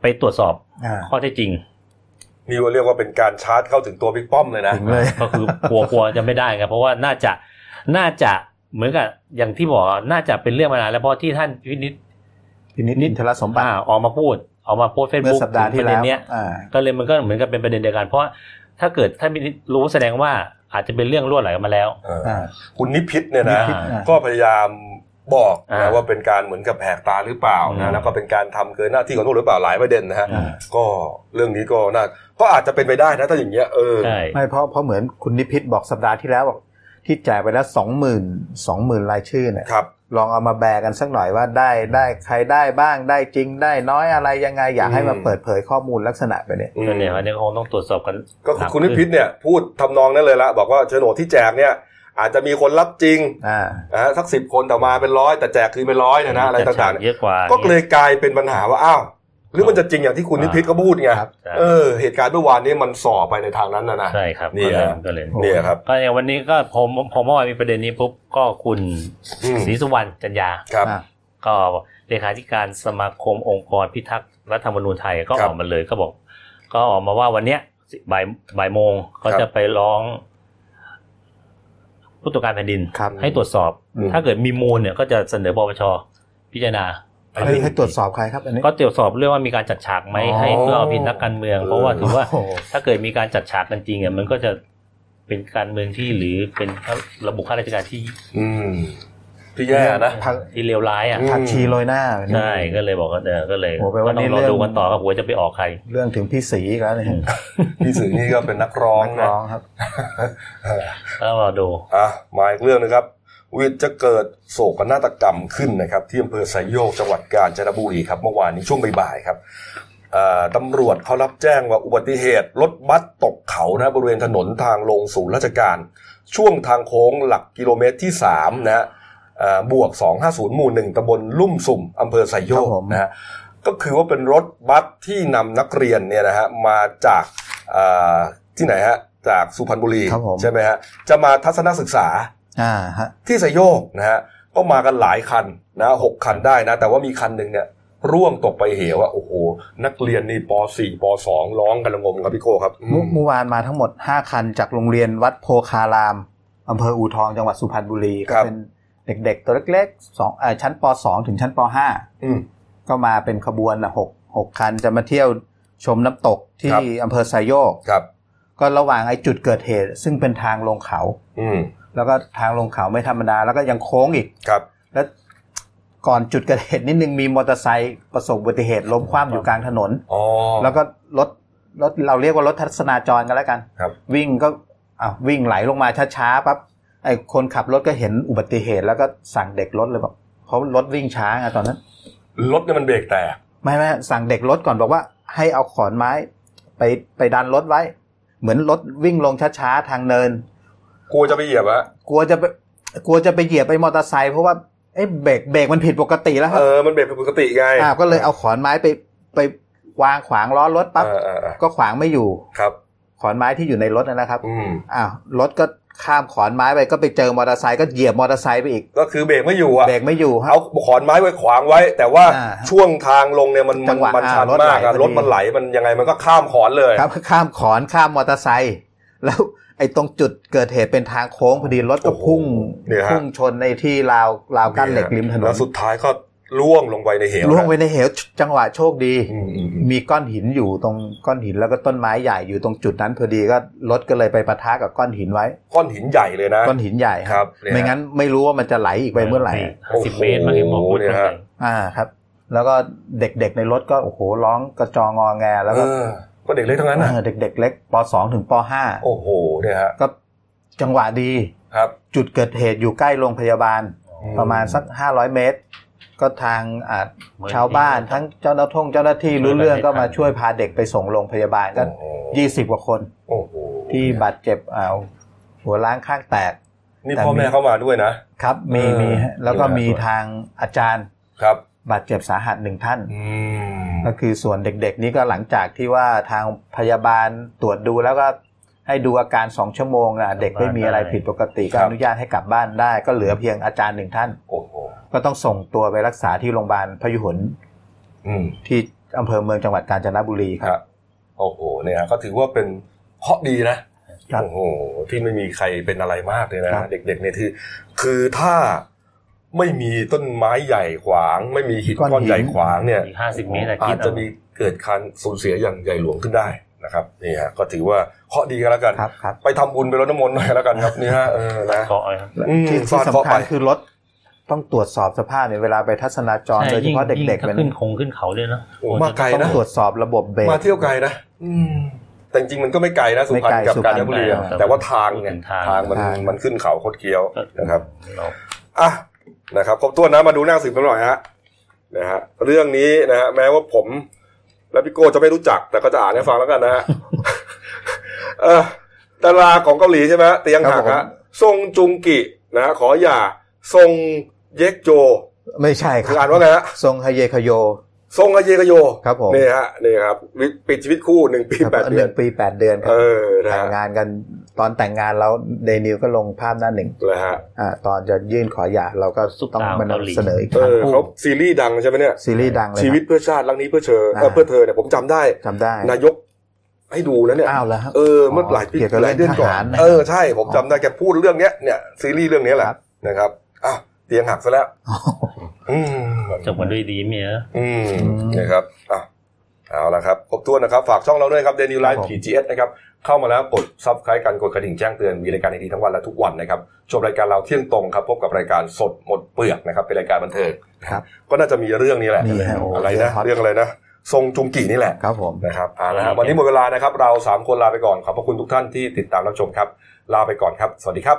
ไปตรวจสอบอ่าข้อเท็จจริง นี่ว่าเรียกว่าเป็นการชาร์จเข้าถึงตัวบิ๊กป้อมเลยนะถึงเลยก็คือกลัวกลัวจะไม่ได้ครับเพราะว่าน่าจะน่าจะเหมือนกับอย่างที่บอกน่าจะเป็นเรื่องมานานแล้วเพราะที่ท่านพินิจพินิจนิทรสมบัติอ่าออกมาพูดออกมาโพสเฟซเมื่อบุ๊กสัปดาห์ที่ประแล้เด็นวเนี้ยอ่าก็เลยมันก็เหมือนกับเป็นประเด็นเดียวกัน เพราะถ้าเกิดท่านพินิจรู้แสดงว่าอาจจะเป็นเรื่องรั่วไหลออกมาแล้วเอออ่าคุณนิพิษเนี่ยนะนิพิษอ่าก็พยายาม บอกอ่านะว่าเป็นการเหมือนกับแหกตาหรือเปล่าอืนะมแล้วก็เป็นการทำเกินหน้าที่ของตัวหรือเปล่าหลายประเด็นนะฮะอ่าก็เรื่องนี้ก็น่าก็อาจจะเป็นไปได้นะถ้าอย่างเงี้ยเออใช่ไม่เพราะเพราะเหมือนคุณนิพิษบอกสัปดาห์ที่แล้วบอกที่จ่ายไปแล้วสองหมื่นสองหมื่นรายชื่อเนี่ยครับลองเอามาแบกกันสักหน่อยว่าได้ได้ใครได้บ้างได้จริงได้น้อยอะไรยังไงอยากให้มาอืมเปิดเผยข้อมูลลักษณะไปเนี่ยอืมก็เนี่ยอันนี้คงต้องตรวจสอบกัน ก็คือคุณนิพิษเนี่ยพูดทำนองนั้นเลยละบอกว่าโฉนดที่แจกเนี่ย อาจจะมีคนรับจริงอ่านะฮะสักสิบคนแต่มาเป็นร้อยแต่แจกคืนเป็นร้อยเนี่ยนะอะไรต่างๆเนี่ยเยอะกว่าก็เลยกลายเป็นปัญหาว่าอ้าวหรือมันจะจริงอย่างที่คุณนิพิษก็พูดไงครับใช่เออเหตุการณ์เมื่อวานนี้มันส่อไปในทางนั้นนะนะใช่ครับนี่ก็เลยฮะก็เลยเนี่ยครับก็อย่างวันนี้ก็ผมผมเมื่อวานมีประเด็นนี้ปุ๊บก็คุณอืมศรีสุวรรณจันยาครับอ่าก็เลขาธิการสมาคมองค์กรพิทักษ์รัฐธรรมนูญไทยก็ครัอบอกมาเลยก็บอก ก็ออกมาว่าวันเนี้ยบ่ายบ่ายโมงก็ครับจะไปร้อง ผู้ตรวจการแผ่นดินครับให้ตรวจสอบอืมถ้าเกิดมีมูลเนี่ยก็จะเสนอปปชพิจารณาให้ให้ตรวจสอบใครครับอันนี้ก็ตรวจสอบเรื่องว่ามีการจัดฉากไหมอ๋อให้เพื่อเอาผิดนักการเมือง เพราะว่าถือว่าโอ้โหถ้าเกิดมีการจัดฉากกันจริงอะมันก็จะเป็นการเมืองที่หรือเป็นระบบข้าราชการที่อืม ที่แย่นะพักที่เลวร้ายอะอืมผักชีโรยหน้าแบบนี้ใช่ก็เลยบอกว่าเออก็เลยโอ้แปลว่าก็ต้องนี่รอเรื่องดูกันต่อครับหัวจะไปออกใคร เรื่องถึงพี่สีอีกแล้วเนี่ยพี่สื่อนี่ก็เป็นนักร้องนักนะร้องครับแล้วรอดูอะมาอีกเรื่องหนึงครับวิทย์จะเกิดโศกนาฏกรรมขึ้นนะครับ ที่อำเภอไซโยกจังหวัดกาญจนบุรีครับเมื่อวานนี้ช่วงบ่ายๆครับอ่าตำรวจเขารับแจ้งว่าอุบัติเหตุรถบัสตกเขานะบริเวณถนนทางลงสู่ราชการ ช่วงทางโค้งหลักกิโลเมตรที่3นะฮะอ่า บวก 250 หมู่1ตำบลลุ่มสุ่มอำเภอไซโยครักบผมนะฮะก็คือว่าเป็นรถบัสที่นำนักเรียนเนี่ยนะฮะมาจากอ่าที่ไหนฮะจากสุพรรณบุรีครับผมใช่ไหมฮะจะมาทัศนศึกษาอ่าฮะที่ไซโยกนะฮะก็มากันหลายคันนะหกคันได้นะ แต่ว่ามีคันหนึ่งเนี่ยร่วงตกไปเหวอะโอ้โห นักเรียนนี่ป .4 ป .2 ร้องกันระงมครับพี่โก้ครับอืเมื่อมเมื่อวานมาทั้งหมด 5 คันจากโรงเรียนวัดโพคารามอำเภออูทองจังหวัดสุพรรณบุรีก็เป็น เด็กๆ ตัวเล็กๆสองเอ่อชั้นป .2 ถึงชั้นปอืม .5 ก็มาเป็นขบวนนะหกหกคันจะมาเที่ยวชมน้ำตกที่ครับอำเภอไซโยกครับ ก็ระหว่างไอ้จุดเกิดเหตุ ซึ่งเป็นทางลงเขา อืมแล้วก็ทางลงเขาไม่ธรรมดา แล้วก็ยังโค้งอีกครับ แล้วก่อนจุดเกิดเหตุนิดนึงมีมอเตอร์ไซค์ประสบอุบัติเหตุล้มคว่ำอยู่กลางถนนอ๋อแล้วก็รถรถเราเรียกว่ารถทัศนาจรกันแล้วกันครับวิ่งก็อะวิ่งไหลลงมาช้าๆปั๊บ ไอ้คนขับรถก็เห็นอุบัติเหตุแล้วก็สั่งเด็กรถเลยบอกเพราะรถวิ่งช้าไงตอนนั้น รถเนี่ยมันเบรกแตกไม่ไม่สั่งเด็กรถก่อนบอกว่า ให้เอาขอนไม้ ไปไปดันรถไว้ เหมือนรถวิ่งลงช้าๆทางเนิน กลัวจะไปเหยียบอะกลัวจะไปกลัวจะไปเหยียบไปมอเตอร์ไซค์เพราะว่าเอ้เบรกเบรกมันผิดปกติแล้วครัเอบอมันเบรกผิดปกติไงอ่าก็เลยเอาขอนไม้ไปไปวางขวางล้อรถปั๊บเออเออเออก็ขวางไม่อยู่ครับ ขอนไม้ที่อยู่ในรถนั่นนะครับอืมอ้าวรถก็ ข้ามขอนไม้ไปก็ไปเจอมอเตอร์ไซค์ก็เหยียบมอเตอร์ไซค์ไปอีก ก็คือเบรกไม่อยู่อะเบรกไม่อยู่ครับเอาขอนไม้ไว้ขวางไว้ แต่ว่าอ่าช่วงทางลงเนี่ยมันจัมันงหวะมันชันอ่ารถมากอะไหลพอดี รถมันไหลมันยังไงมันก็ข้ามขอนเลยครับข้ามขอนข้ามมอเตอร์ไซค์แล้วไอ้ตรงจุดเกิดเหตุเป็นทางโค้งพอดีรถก็พุ่งเนี่ยฮะ พุ่งชนในที่ราวราวกั้นเหล็กริมถนแล้นวสุดท้ายก็ ล่วงลงไปในเหวล่วงไปในเหวจังหวะโชคดีอืมอืมอืมมีก้อนหินอยู่ตรงก้อนหินแล้วก็ต้นไม้ใหญ่อยู่ตรงจุดนั้นพอดีก็รถก็เลยไปปะทะกับก้อนหินไว้ ก้อนหินใหญ่เลยนะ ก้อนหินใหญ่ครับเนี่ยไม่งั้นไม่รู้ว่ามันจะไหลอีกไปเมื่อไหร่ห้าสิบเมตรมาเห็นบอกโอ้โหเนี่ยฮะอ่าครับ แล้วก็เด็กๆในรถก็โอ้โหร้องกระจองงอแงแล้วก็เออก็เด็กเล็กทั้งนั้นนะเออเด็ก ๆ เล็กป .2 ถึงปโอ้โหเนี่ยฮะ .5 ก็จังหวะดีครับ จุดเกิดเหตุอยู่ใกล้โรงพยาบาลอืมประมาณสัก500เมตร ก็ทางอ่าเหมือนชาวบ้านทั้งเจ้าหน้าที่เจ้าหน้าที่รู้เรื่องก็มาช่วยพาเด็กไปส่งโรงพยาบาลก็โอ้โหยี่สิบกว่าคนโอ้โหที่บาดเจ็บอ่าหัวล้างข้างแตก นี่พ่อแม่เข้ามาด้วยนะ ครับมีเออมีฮะแล้วก็นี่นะมีทางอาจารย์ครับบาดเจ็บสาหัสหนึ่งท่านอืมก็คือส่วนเด็กๆ นี้ก็หลังจากที่ว่าทางพยาบาลตรวจดูแล้วก็ ให้ดูอาการสองชั่วโมงนะเด็กไม่มีอะไรผิดปกติก็อนุญาตให้กลับบ้านได้ ก็เหลือเพียงอาจารย์หนึ่งท่านโอ้โหก็ต้องส่งตัวไปรักษาที่โรงพยาบาลพยุหลอืมที่อำเภอเมืองจังหวัดกาญจนบุรีคครับรับ โอ้โหเนี่ยฮะก็ถือว่าเป็นเคราะห์ดีนะครับโอ้โหที่ไม่มีใครเป็นอะไรมากเลยนะครับเด็กๆเนี่ยคือ คือถ้าไม่มีต้นไม้ใหญ่ขวาง ไม่มีหินก้อนก้อนหินใหญ่ขวางเนี่ยอีกห้าสิบเมตรอะอาคิจดจะเอามีเกิดการสูญเสียอย่างใหญ่หลวงขึ้นได้ นะครับนี่ฮะก็ถือว่าเคราะห์ดีกันแล้วกัน ครับครับไปทำบุญไปรดน้ำมนต์หน่อยแล้วกันครับนี่ฮะเออนะเกาะเลยครับอืมที่ฟาที่ดเคราะห์สำคัญไปคือรถต้องตรวจสอบสภาพเนี่ยเวลาไปทัศนาจรใช่โดยเฉยิ่งพาะยิ่งเด็กๆถ้าเป็นขึ้นคงขึ้นเขาเลยนะโอ้มาไกลต้องนะตรวจสอบระบบเบรกมาเที่ยวไกลนะอืมแต่จริงๆมันก็ไม่ไกลนะสุพรรณไม่ไกลกับสุพรการรณจนบุรีอะแต่แต่ว่าทางไงทางทางมันทางมันขึ้นเขาคดเคี้ยวนะครับเราอะนะครับครบถ้วนนะมาดูหน้าสืบกันหน่อยฮะนะฮะเรื่องนี้นะฮะแม้ว่าผม และพี่โก้จะไม่รู้จัก แต่ก็จะอ่านให้ฟังแล้วกันนะฮะเออดาราของเกาหลีใช่ไหมเตียงหักฮะซงจุงกินะฮะขออย่าซงเยกโจ ไม่ใช่คคือรัอ่าบนว่าไงฮะทรงฮเยคโยซงอาเยกโยครับผมนี่ฮะนี่ครับวิปิดชีวิตคู่หนึ่งปีครับแปดหเดือนนึ่งปีแปดเดือนครัเอบอนะแต่งฮะงานกัน ตอนแต่งงานแล้วเดนิวก็ลงภาพหน้าหนึ่งเลยฮะอ่าตอนจะยื่นขอหย่าเราก็ต้องมานำเสนออีกคเอรั้งอเขาซีรีส์ดังใช่ไหมเนี่ยซีรีส์ดังเลยชีวิตครับเพื่อชาติรักนี้เพื่อเธอเอออ่าเพื่อเธอเนี่ยผมจำได้จำได้ นายกให้ดูนะเนี่ยอ้าวแล้วครับเออเมื่อหลายปีเกี่ยวกับหลายเดือนก่อนเรื่องทหารนะเออใช่ผมจำได้แกพูดเรื่องเนี้ยเนี่ยซีรีส์เรื่องนี้แหละครับนะครับอะเตียงหักซะแล้วอืมจบกันด้วยดีเมียอืมอืมนะครับอะ เอาละครับครบถ้วนนะครับ ฝากช่องเราด้วยครับเดนิวไลครับฟ์ผมพีจีเอสนะครับ เข้ามาแล้วกดซับสไครต์กันกดกระดิ่งแจ้งเตือนมีรายการดีๆทั้งวันและทุกวันนะครับ ชมรายการเราเที่ยงตรงครับ พบกับรายการสดหมดเปลือกนะครับ เป็นรายการบันเทิงครับก็น่าจะมีเรื่องนี้แหละมีฮะโอ้อะไรเรื่นะองฮอตเรื่องอะไรนะทรงจุงกี่นี่แหละครับผมนะครับเอาละครับวันนี้หมดเวลานะครับ เราสามคนลาไปก่อนขอบพระคุณทุกท่านที่ติดตามรับชมครับ ลาไปก่อนครับ สวัสดีครับ